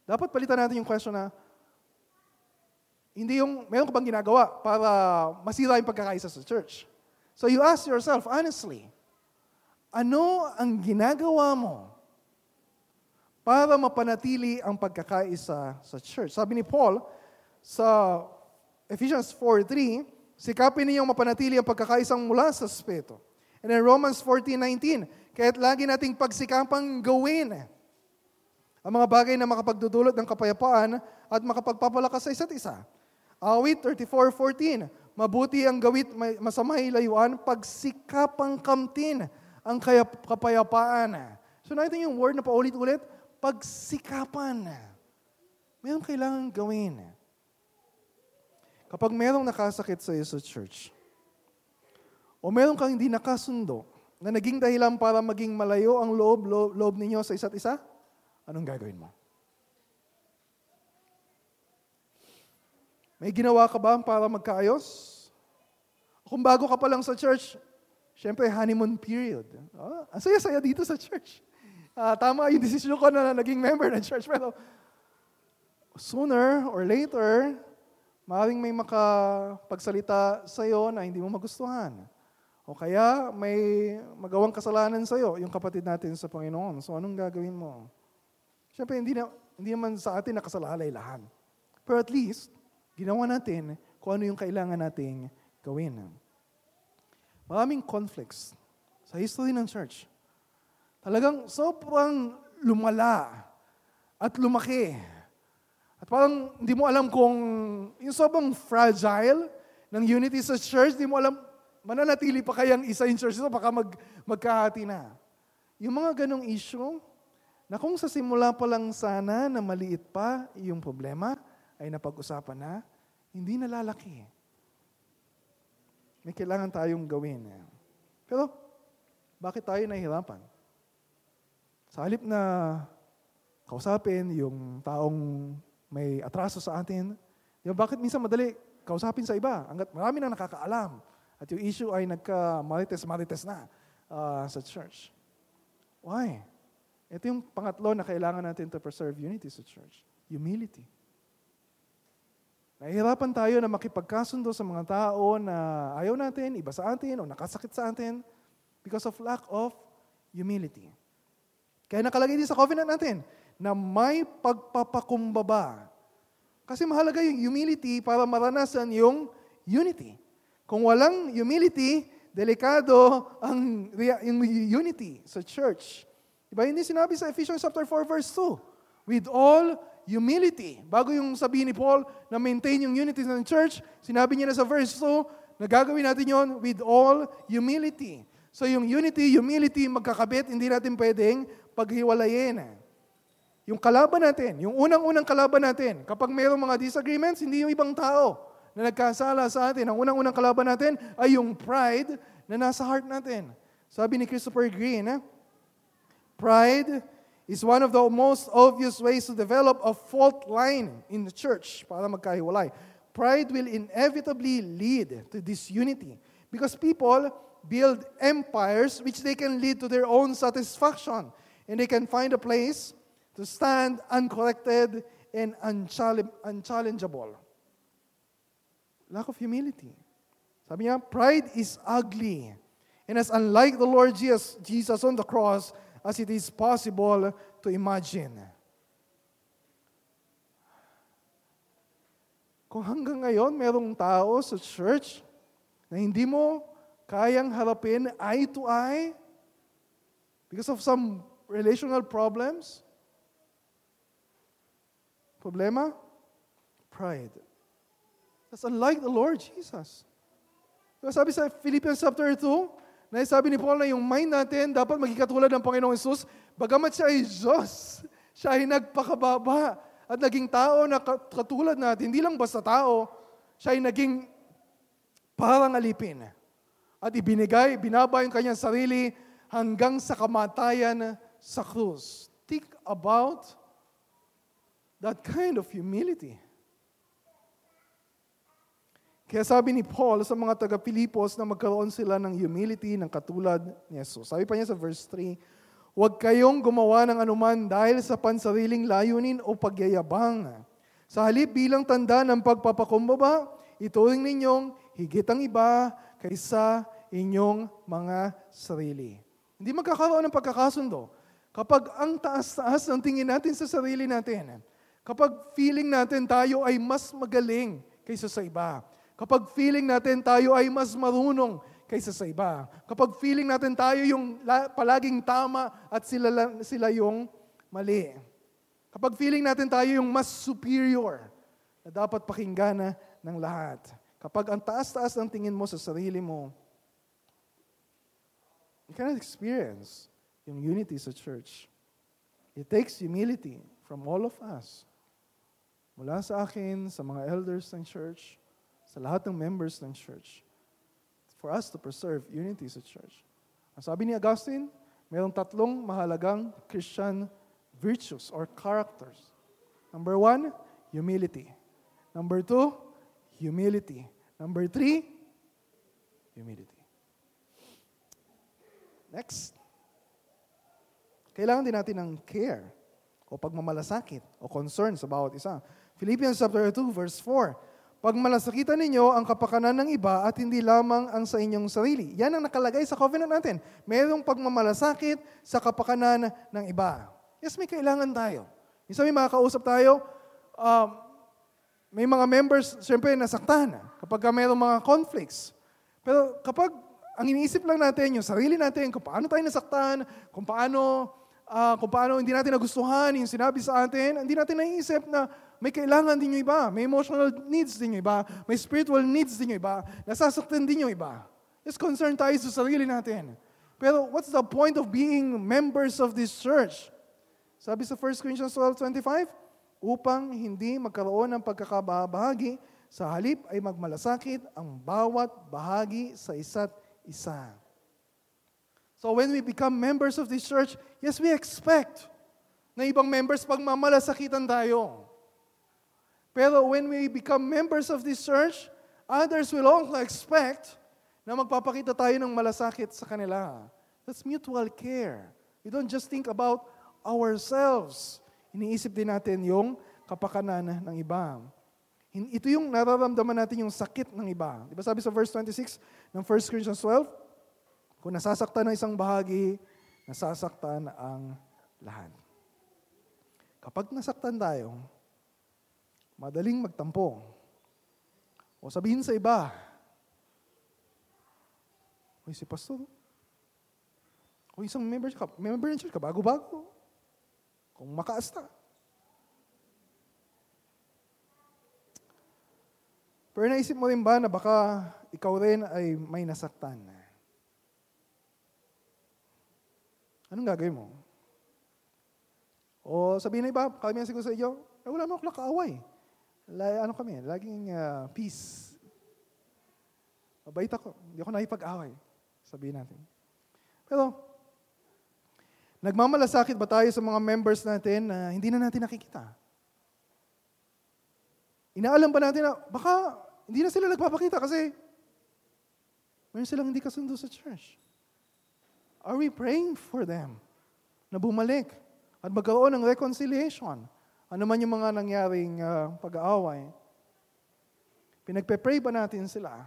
Dapat palitan natin yung question na, hindi yung, meron ka bang ginagawa para masira yung pagkakaisa sa church? So you ask yourself, honestly, ano ang ginagawa mo para mapanatili ang pagkakaisa sa church? Sabi ni Paul sa Ephesians 4.3, sikapin ninyong mapanatili ang pagkakaisang mula sa Espiritu. And in Romans 14.19, kaya't lagi nating pagsikapang gawin ang mga bagay na makapagdudulot ng kapayapaan at makapagpapalakas sa isa't isa. Awit 34.14, mabuti ang gawit masamay layuan, pagsikapang kamtin ang kapayapaan. So nakita yung word na paulit-ulit, pagsikapan. Mayroong kailangan gawin. Kapag merong nakasakit sa iyo sa church, o meron kang hindi nakasundo, na naging dahilan para maging malayo ang loob, loob, loob ninyo sa isa't isa, anong gagawin mo? May ginawa ka ba para magkaayos? Kung bago ka pa lang sa church, syempre honeymoon period. Oh, ang saya-saya dito sa church. Uh, tama yung decision ko na naging member ng church. Pero sooner or later, maaaring may makapagsalita sa iyo na hindi mo magustuhan. O kaya may magawang kasalanan sa iyo, yung kapatid natin sa Panginoon. So anong gagawin mo? Siyempre, hindi, na, hindi naman sa atin nakasalalay lahat. Pero at least, ginawa natin kung ano yung kailangan nating gawin. Maraming conflicts sa history ng church. Talagang sobrang lumala at lumaki. At parang hindi mo alam kung yung sobrang fragile ng unity sa church, hindi mo alam, mananatili pa kayang isa yung church ito, baka mag, magkahati na. Yung mga ganong issue, na kung sa simula pa lang sana na maliit pa yung problema, ay napag-usapan na, hindi nalalaki. May kailangan tayong gawin. Pero, bakit tayo nahihirapan? Sa halip na kausapin yung taong may atraso sa atin, yung bakit minsan madali kausapin sa iba? Hanggat marami na nakakaalam. At yung issue ay nagka-marites-marites na uh, sa church. Why? Ito yung pangatlo na kailangan natin to preserve unity sa church. Humility. Nahihirapan tayo na makipagkasundo sa mga tao na ayaw natin, iba sa atin, o nakasakit sa atin because of lack of humility. Kaya nakalagay din sa covenant natin na may pagpapakumbaba. Kasi mahalaga yung humility para maranasan yung unity. Kung walang humility, delikado ang yung unity sa church. Diba? Hindi sinabi sa Ephesians chapter 4 verse 2. With all humility. Bago yung sabihin ni Paul na maintain yung unity ng church, sinabi niya na sa verse 2, na gagawin natin yon with all humility. So yung unity, humility, magkakabit, hindi natin pwedeng paghiwalayin. Yung kalaban natin, yung unang-unang kalaban natin, kapag mayroong mga disagreements, hindi yung ibang tao na nagkasala sa atin. Ang unang-unang kalaban natin ay yung pride na nasa heart natin. Sabi ni Christopher Green, eh, pride is one of the most obvious ways to develop a fault line in the church para magkahiwalay. Pride will inevitably lead to disunity because people build empires which they can lead to their own satisfaction and they can find a place to stand uncorrected and unchallengeable. Lack of humility. Sabi niya, pride is ugly. And as unlike the Lord Jesus, Jesus on the cross, as it is possible to imagine. Kung hanggang ngayon merong tao sa church na hindi mo kayang harapin eye to eye because of some relational problems, problema, pride. That's unlike the Lord Jesus. Diba sabi sa Philippians chapter 2, na sabi ni Paul na yung mind natin dapat maging katulad ng Panginoong Isus, bagamat siya ay Diyos, siya ay nagpakababa at naging tao na katulad natin. Hindi lang basta tao, siya ay naging parang alipin. At ibinigay, binaba yung kanyang sarili hanggang sa kamatayan sa krus. Think about that kind of humility. Kaya sabi ni Paul sa mga taga-Pilipos na magkaroon sila ng humility ng katulad ni Jesus. Sabi pa niya sa verse 3, Huwag kayong gumawa ng anuman dahil sa pansariling layunin o pagyayabang. Sa halip bilang tanda ng pagpapakumbaba, ituring ninyong higit ang iba kaysa inyong mga sarili. Hindi magkakaroon ng pagkakasundo. Kapag ang taas-taas ng tingin natin sa sarili natin, kapag feeling natin tayo ay mas magaling kaysa sa iba, Kapag feeling natin tayo ay mas marunong kaysa sa iba. Kapag feeling natin tayo yung palaging tama at sila, sila yung mali. Kapag feeling natin tayo yung mas superior na dapat pakinggan ng lahat. Kapag ang taas-taas ng tingin mo sa sarili mo, you cannot experience yung unity sa church. It takes humility from all of us. Mula sa akin, sa mga elders ng church, sa lahat ng members ng church for us to preserve unity sa church. Ang sabi ni Augustine, mayroong tatlong mahalagang Christian virtues or characters. Number one, humility. Number two, humility. Number three, humility. Next. Kailangan din natin ng care o pagmamalasakit o concern sa bawat isa. Philippians chapter 2 verse 4. Pag malasakitan ninyo ang kapakanan ng iba at hindi lamang ang sa inyong sarili. Yan ang nakalagay sa covenant natin. Mayroong pagmamalasakit sa kapakanan ng iba. Yes, may kailangan tayo. Minsan may mga kausap tayo, um, may mga members, siyempre, nasaktan kapag mayroong mga conflicts. Pero kapag ang iniisip lang natin, yung sarili natin, kung paano tayo nasaktan, kung paano, uh, kung paano hindi natin nagustuhan yung sinabi sa atin, hindi natin naiisip na may kailangan din yung iba, may emotional needs din yung iba, may spiritual needs din yung iba, nasasaktan din yung iba. Just concerned tayo sa sarili natin. Pero what's the point of being members of this church? Sabi sa 1 Corinthians 12.25, upang hindi magkaroon ng pagkakabahagi, sa halip ay magmalasakit ang bawat bahagi sa isa't isa. So when we become members of this church, yes, we expect na ibang members pagmamalasakitan tayo. Pero when we become members of this church, others will also expect na magpapakita tayo ng malasakit sa kanila. That's mutual care. We don't just think about ourselves. Iniisip din natin yung kapakanan ng iba. Ito yung nararamdaman natin yung sakit ng iba. Di ba sabi sa verse 26 ng 1 Corinthians 12, kung nasasaktan ng isang bahagi, nasasaktan ang lahat. Kapag nasaktan tayo, madaling magtampo. O sabihin sa iba, Uy, si pastor, o isang member, ka, member ng church ka, bago-bago. Kung makaasta. Pero naisip mo rin ba na baka ikaw rin ay may nasaktan? Anong gagawin mo? O sabihin na iba, kami siguro sa iyo, eh, wala naman ako nakaaway. La, ano kami, laging uh, peace. Mabait ako. Hindi ako nakipag-away. Sabihin natin. Pero, nagmamalasakit ba tayo sa mga members natin na hindi na natin nakikita? Inaalam ba natin na baka hindi na sila nagpapakita kasi meron silang hindi kasundo sa church. Are we praying for them na bumalik at magkaroon ng reconciliation? Ano man yung mga nangyaring uh, pag-aaway. Pinagpe-pray ba natin sila?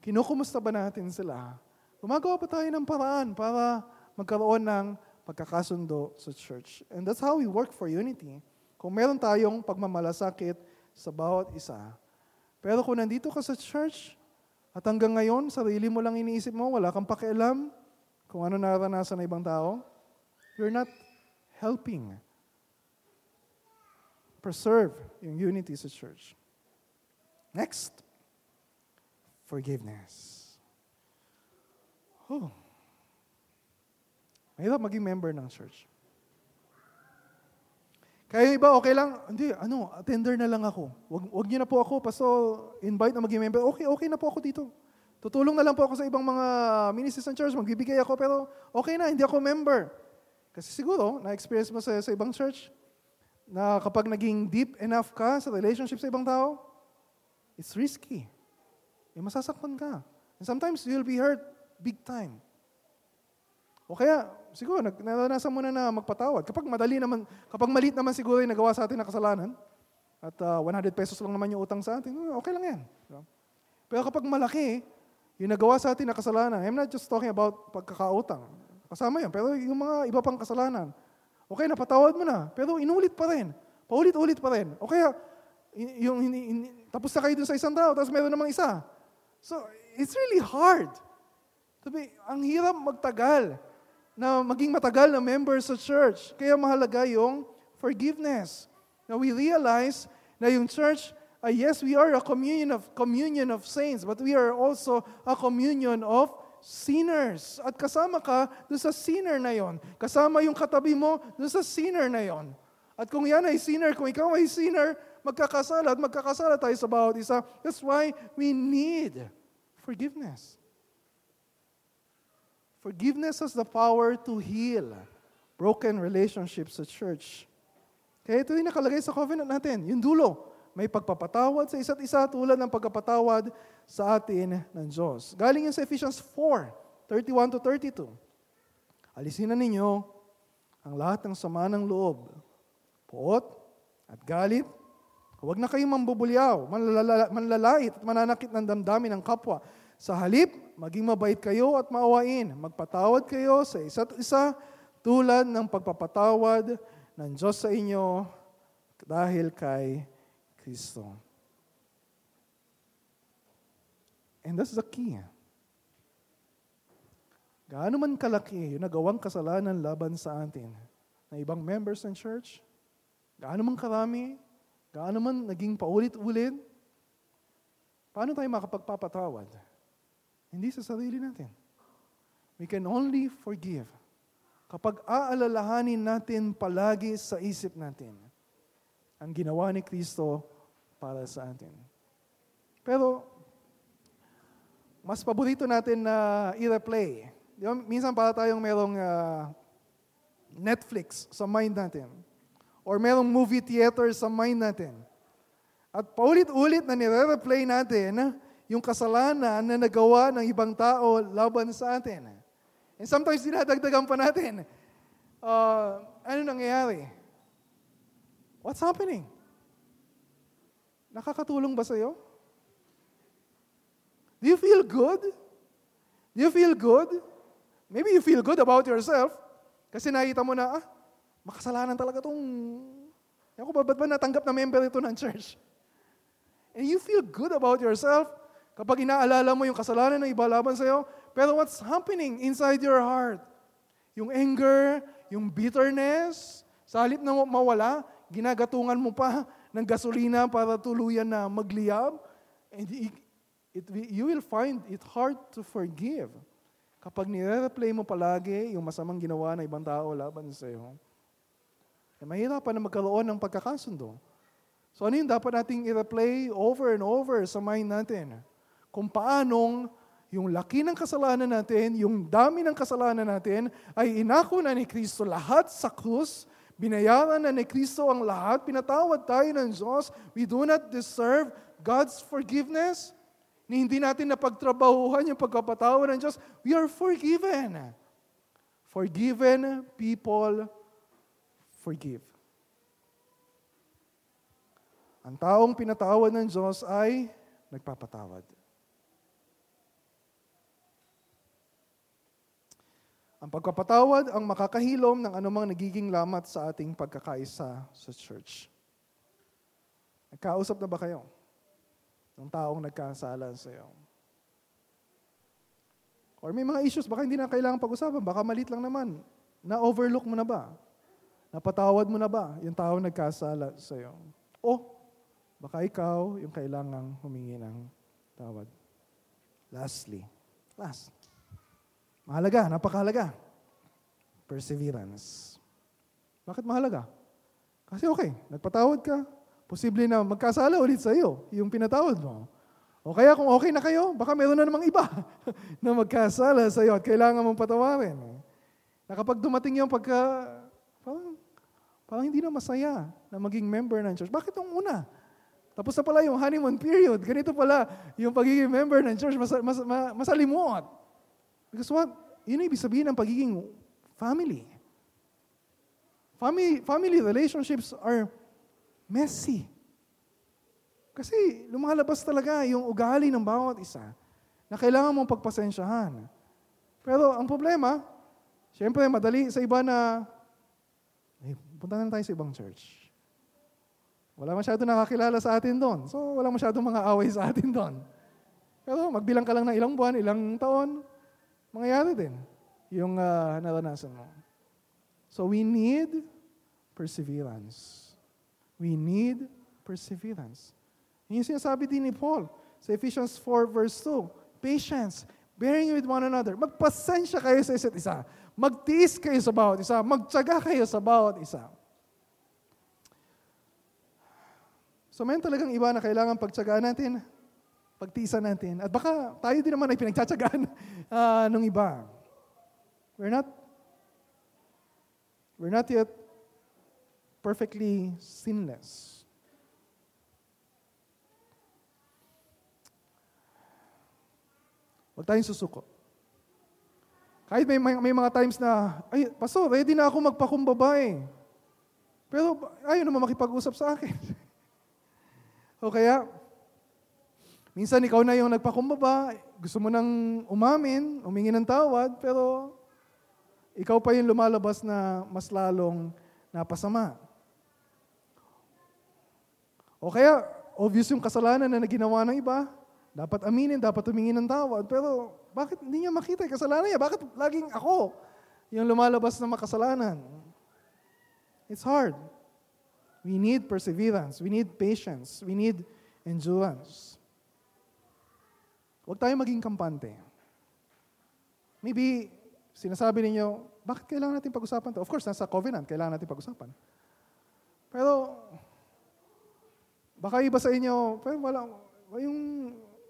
Kinukumusta ba natin sila? Gumagawa pa tayo ng paraan para magkaroon ng pagkakasundo sa church. And that's how we work for unity. Kung meron tayong pagmamalasakit sa bawat isa. Pero kung nandito ka sa church, at hanggang ngayon, sarili mo lang iniisip mo, wala kang pakialam kung ano naranasan ng ibang tao, you're not helping preserve yung unity sa church. Next, forgiveness. Oh. Mahirap maging member ng church. Kaya iba, okay lang, hindi, ano, attender na lang ako. Wag, wag niyo na po ako, paso, invite na maging member. Okay, okay na po ako dito. Tutulong na lang po ako sa ibang mga ministries ng church, magbibigay ako, pero okay na, hindi ako member. Kasi siguro, na-experience mo sa, sa ibang church, na kapag naging deep enough ka sa relationship sa ibang tao, it's risky. Eh, masasaktan ka. And sometimes you'll be hurt big time. O kaya, siguro, naranasan mo na na magpatawad. Kapag madali naman, kapag malit naman siguro yung nagawa sa atin na kasalanan, at uh, ah, 100 pesos lang naman yung utang sa atin, hmm, okay lang yan. Pero kapag malaki, yung nagawa sa atin na kasalanan, I'm not just talking about pagkakautang. Kasama yan. Pero yung mga iba pang kasalanan, Okay, napatawad mo na. Pero inulit pa rin. Paulit-ulit pa rin. O kaya, yung, yung, yung, tapos na kayo dun sa isang tao, tapos meron namang isa. So, it's really hard. Sabi, ang hirap magtagal na maging matagal na member sa church. Kaya mahalaga yung forgiveness. Now we realize na yung church, uh, yes, we are a communion of, communion of saints, but we are also a communion of sinners. At kasama ka doon sa sinner na yon. Kasama yung katabi mo doon sa sinner na yon. At kung yan ay sinner, kung ikaw ay sinner, magkakasala at magkakasala tayo sa bawat isa. That's why we need forgiveness. Forgiveness has the power to heal broken relationships sa church. Kaya ito yung nakalagay sa covenant natin, yung dulo. May pagpapatawad sa isa't isa tulad ng pagpapatawad sa atin ng Diyos. Galing yan sa Ephesians 4, 31 to 32. Alisin na ninyo ang lahat ng sama ng loob, puot at galit. Huwag na kayong mambubulyaw, manlala, manlalait at mananakit ng damdamin ng kapwa. Sa halip, maging mabait kayo at maawain. Magpatawad kayo sa isa't isa tulad ng pagpapatawad ng Diyos sa inyo dahil kay Kristo. And that's the key. Gaano man kalaki yung nagawang kasalanan laban sa atin na ibang members ng church, gaano man karami, gaano man naging paulit-ulit, paano tayo makapagpapatawad? Hindi sa sarili natin. We can only forgive kapag aalalahanin natin palagi sa isip natin ang ginawa ni Kristo para sa atin. Pero, mas paborito natin na i-replay Di ba, minsan para tayong merong uh, Netflix sa mind natin. Or merong movie theater sa mind natin. At paulit-ulit na nire-replay natin yung kasalanan na nagawa ng ibang tao laban sa atin. And sometimes dinadagdagan pa natin. Uh, ano nangyayari? What's happening? Nakakatulong ba sa'yo? Do you feel good? Do you feel good? Maybe you feel good about yourself kasi nakita mo na, ah, makasalanan talaga itong, ako ba, ba't ba natanggap na member ito ng church? And you feel good about yourself kapag inaalala mo yung kasalanan ng iba laban sa'yo. Pero what's happening inside your heart? Yung anger, yung bitterness, sa halip na mawala, ginagatungan mo pa ng gasolina para tuluyan na magliyab. And it, it, you will find it hard to forgive. Kapag nire-replay mo palagi yung masamang ginawa ng ibang tao laban sa iyo, eh, mahirapan na magkaroon ng pagkakasundo. So ano yung dapat nating i-replay over and over sa mind natin? Kung paanong yung laki ng kasalanan natin, yung dami ng kasalanan natin, ay inako na ni Kristo lahat sa krus, binayaran na ni Kristo ang lahat, pinatawad tayo ng Diyos, we do not deserve God's forgiveness, ni hindi natin napagtrabahuhan yung pagkapatawa ng Diyos, we are forgiven. Forgiven people forgive. Ang taong pinatawad ng Diyos ay nagpapatawad. Ang pagkapatawad ang makakahilom ng anumang nagiging lamat sa ating pagkakaisa sa church. Nagkausap na ba kayo? ng taong nagkasala sa iyo. Or may mga issues, baka hindi na kailangan pag-usapan, baka malit lang naman. Na-overlook mo na ba? Napatawad mo na ba yung taong nagkasala sa iyo? O, baka ikaw yung kailangang humingi ng tawad. Lastly, last. Mahalaga, napakahalaga. Perseverance. Bakit mahalaga? Kasi okay, nagpatawad ka, Posible na magkasala ulit sa iyo, yung pinatawad mo. O kaya kung okay na kayo, baka meron na namang iba *laughs* na magkasala sa iyo at kailangan mong patawarin. Na dumating yung pagka, parang, parang hindi na masaya na maging member ng church. Bakit yung una? Tapos na pala yung honeymoon period. Ganito pala yung pagiging member ng church, mas, mas, mas, masalimot. Because what? Yun ibig sabihin ng pagiging family. Family, family relationships are messy. Kasi lumalabas talaga yung ugali ng bawat isa na kailangan mong pagpasensyahan. Pero ang problema, siyempre madali sa iba na, eh, punta na tayo sa ibang church. Wala masyado nakakilala sa atin doon. So, wala masyado mga away sa atin doon. Pero magbilang ka lang ng ilang buwan, ilang taon, mangyayari din yung uh, naranasan mo. So, we need perseverance. We need perseverance. Yung sinasabi din ni Paul sa Ephesians 4 verse 2, patience, bearing with one another. Magpasensya kayo sa isa't isa. Magtiis kayo sa bawat isa. Magtsaga kayo sa bawat isa. So mayroon talagang iba na kailangan pagtsagaan natin, pagtiisan natin. At baka tayo din naman ay pinagtsatsagaan *laughs* uh, ng iba. We're not, we're not yet perfectly sinless. Huwag tayong susuko. Kahit may, may, may mga times na, ay, Pastor, ready na ako magpakumbaba eh. Pero ayaw naman makipag-usap sa akin. *laughs* o kaya, minsan ikaw na yung nagpakumbaba, gusto mo nang umamin, umingi ng tawad, pero ikaw pa yung lumalabas na mas lalong napasama. O kaya, obvious yung kasalanan na naginawa ng iba. Dapat aminin, dapat tumingin ng tawad. Pero bakit hindi niya makita yung kasalanan niya? Bakit laging ako yung lumalabas na makasalanan? It's hard. We need perseverance. We need patience. We need endurance. Huwag tayo maging kampante. Maybe, sinasabi ninyo, bakit kailangan natin pag-usapan to? Of course, nasa covenant, kailangan natin pag-usapan. Pero, baka iba sa inyo, pero wala, yung,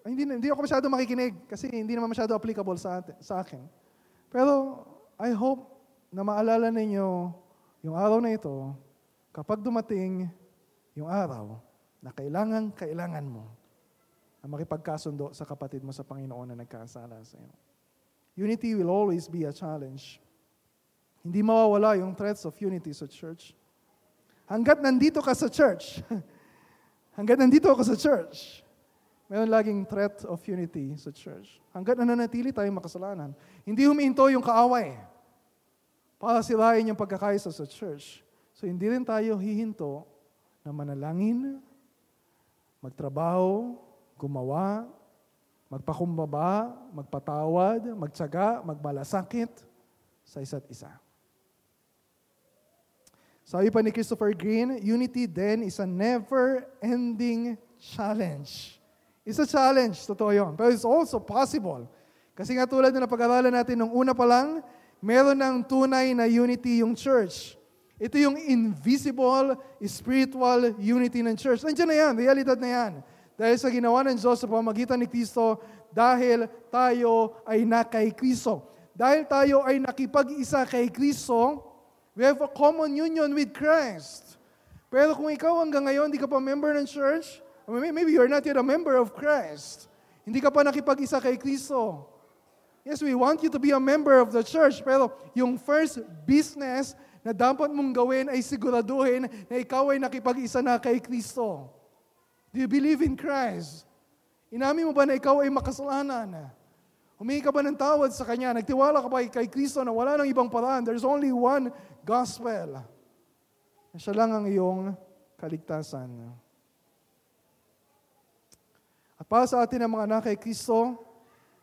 hindi, hindi ako masyado makikinig kasi hindi naman masyado applicable sa, atin, sa akin. Pero, I hope na maalala ninyo yung araw na ito, kapag dumating yung araw na kailangan, kailangan mo na makipagkasundo sa kapatid mo sa Panginoon na nagkasala sa iyo. Unity will always be a challenge. Hindi mawawala yung threats of unity sa church. Hanggat nandito ka sa church, *laughs* hanggat nandito ako sa church, mayroon laging threat of unity sa church. Hanggat nananatili tayong makasalanan. Hindi humihinto yung kaaway para sirain yung pagkakaisa sa church. So hindi rin tayo hihinto na manalangin, magtrabaho, gumawa, magpakumbaba, magpatawad, magtsaga, magmalasakit sa isa't isa. Sabi pa ni Christopher Green, unity then is a never-ending challenge. It's a challenge, totoo yun. Pero it's also possible. Kasi nga tulad na napag-aralan natin nung una pa lang, meron ng tunay na unity yung church. Ito yung invisible, spiritual unity ng church. Nandiyan na yan, realidad na yan. Dahil sa ginawa ng Diyos sa pamagitan ni Kristo, dahil tayo ay na kay Kristo. Dahil tayo ay nakipag-isa kay Kristo, we have a common union with Christ. Pero kung ikaw hanggang ngayon, hindi ka pa member ng church, maybe you're not yet a member of Christ. Hindi ka pa nakipag-isa kay Kristo. Yes, we want you to be a member of the church, pero yung first business na dapat mong gawin ay siguraduhin na ikaw ay nakipag-isa na kay Kristo. Do you believe in Christ? Inamin mo ba na ikaw ay makasalanan? Humingi ka ba ng tawad sa Kanya? Nagtiwala ka ba kay Kristo na wala nang ibang paraan? There's only one gospel. Siya lang ang iyong kaligtasan. At para sa atin ang mga anak kay Kristo,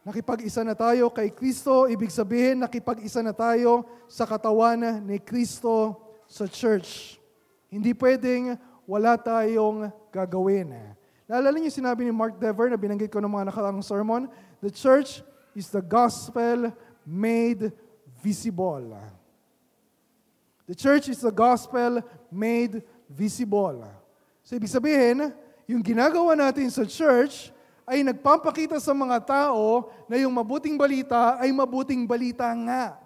nakipag-isa na tayo kay Kristo, ibig sabihin nakipag-isa na tayo sa katawan ni Kristo sa church. Hindi pwedeng wala tayong gagawin. Naalala niyo sinabi ni Mark Dever na binanggit ko ng mga nakarang sermon, the church is the gospel made visible. The church is the gospel made visible. So ibig sabihin, yung ginagawa natin sa church ay nagpapakita sa mga tao na yung mabuting balita ay mabuting balita nga.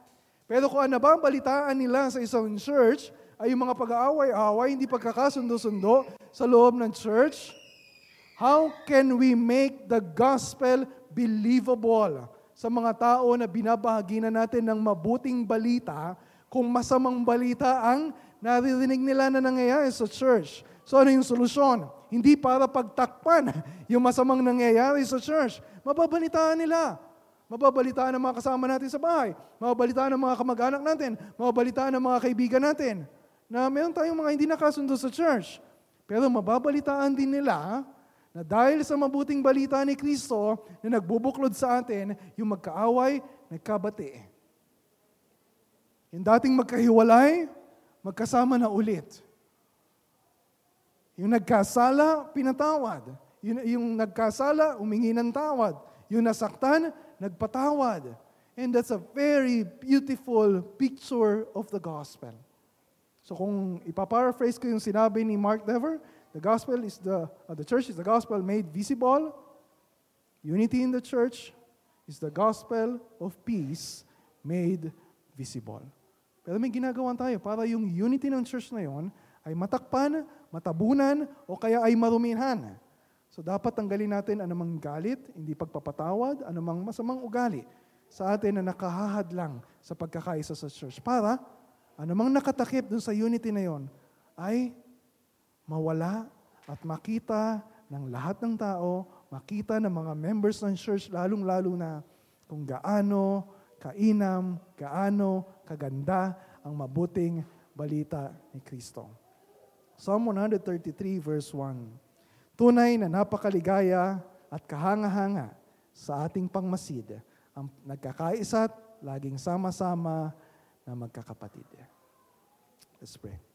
Pero kung ano ba ang balitaan nila sa isang church, ay yung mga pag-aaway-away, hindi pagkakasundo-sundo sa loob ng church. How can we make the gospel believable sa mga tao na binabahagi na natin ng mabuting balita kung masamang balita ang naririnig nila na nangyayari sa church? So ano yung solusyon? Hindi para pagtakpan *laughs* yung masamang nangyayari sa church. Mababalitaan nila. Mababalitaan ng mga kasama natin sa bahay. Mababalitaan ng mga kamag-anak natin. Mababalitaan ng mga kaibigan natin na meron tayong mga hindi nakasundo sa church. Pero mababalitaan din nila na dahil sa mabuting balita ni Kristo na nagbubuklod sa atin, yung magkaaway, nagkabati. Yung dating magkahiwalay, magkasama na ulit. Yung nagkasala, pinatawad. Yung, yung nagkasala, umingi ng tawad. Yung nasaktan, nagpatawad. And that's a very beautiful picture of the gospel. So kung ipaparaphrase ko yung sinabi ni Mark Dever, the gospel is the, uh, the church is the gospel made visible. Unity in the church is the gospel of peace made visible. Pero may ginagawa tayo para yung unity ng church na yon ay matakpan, matabunan, o kaya ay marumihan. So dapat tanggalin natin anumang galit, hindi pagpapatawad, anumang masamang ugali sa atin na nakahahad lang sa pagkakaisa sa church para anumang nakatakip dun sa unity na yon ay mawala at makita ng lahat ng tao, makita ng mga members ng church, lalong-lalo na kung gaano kainam, gaano kaganda ang mabuting balita ni Kristo. Psalm 133 verse 1. Tunay na napakaligaya at kahanga-hanga sa ating pangmasid ang nagkakaisa't laging sama-sama na magkakapatid. Let's pray.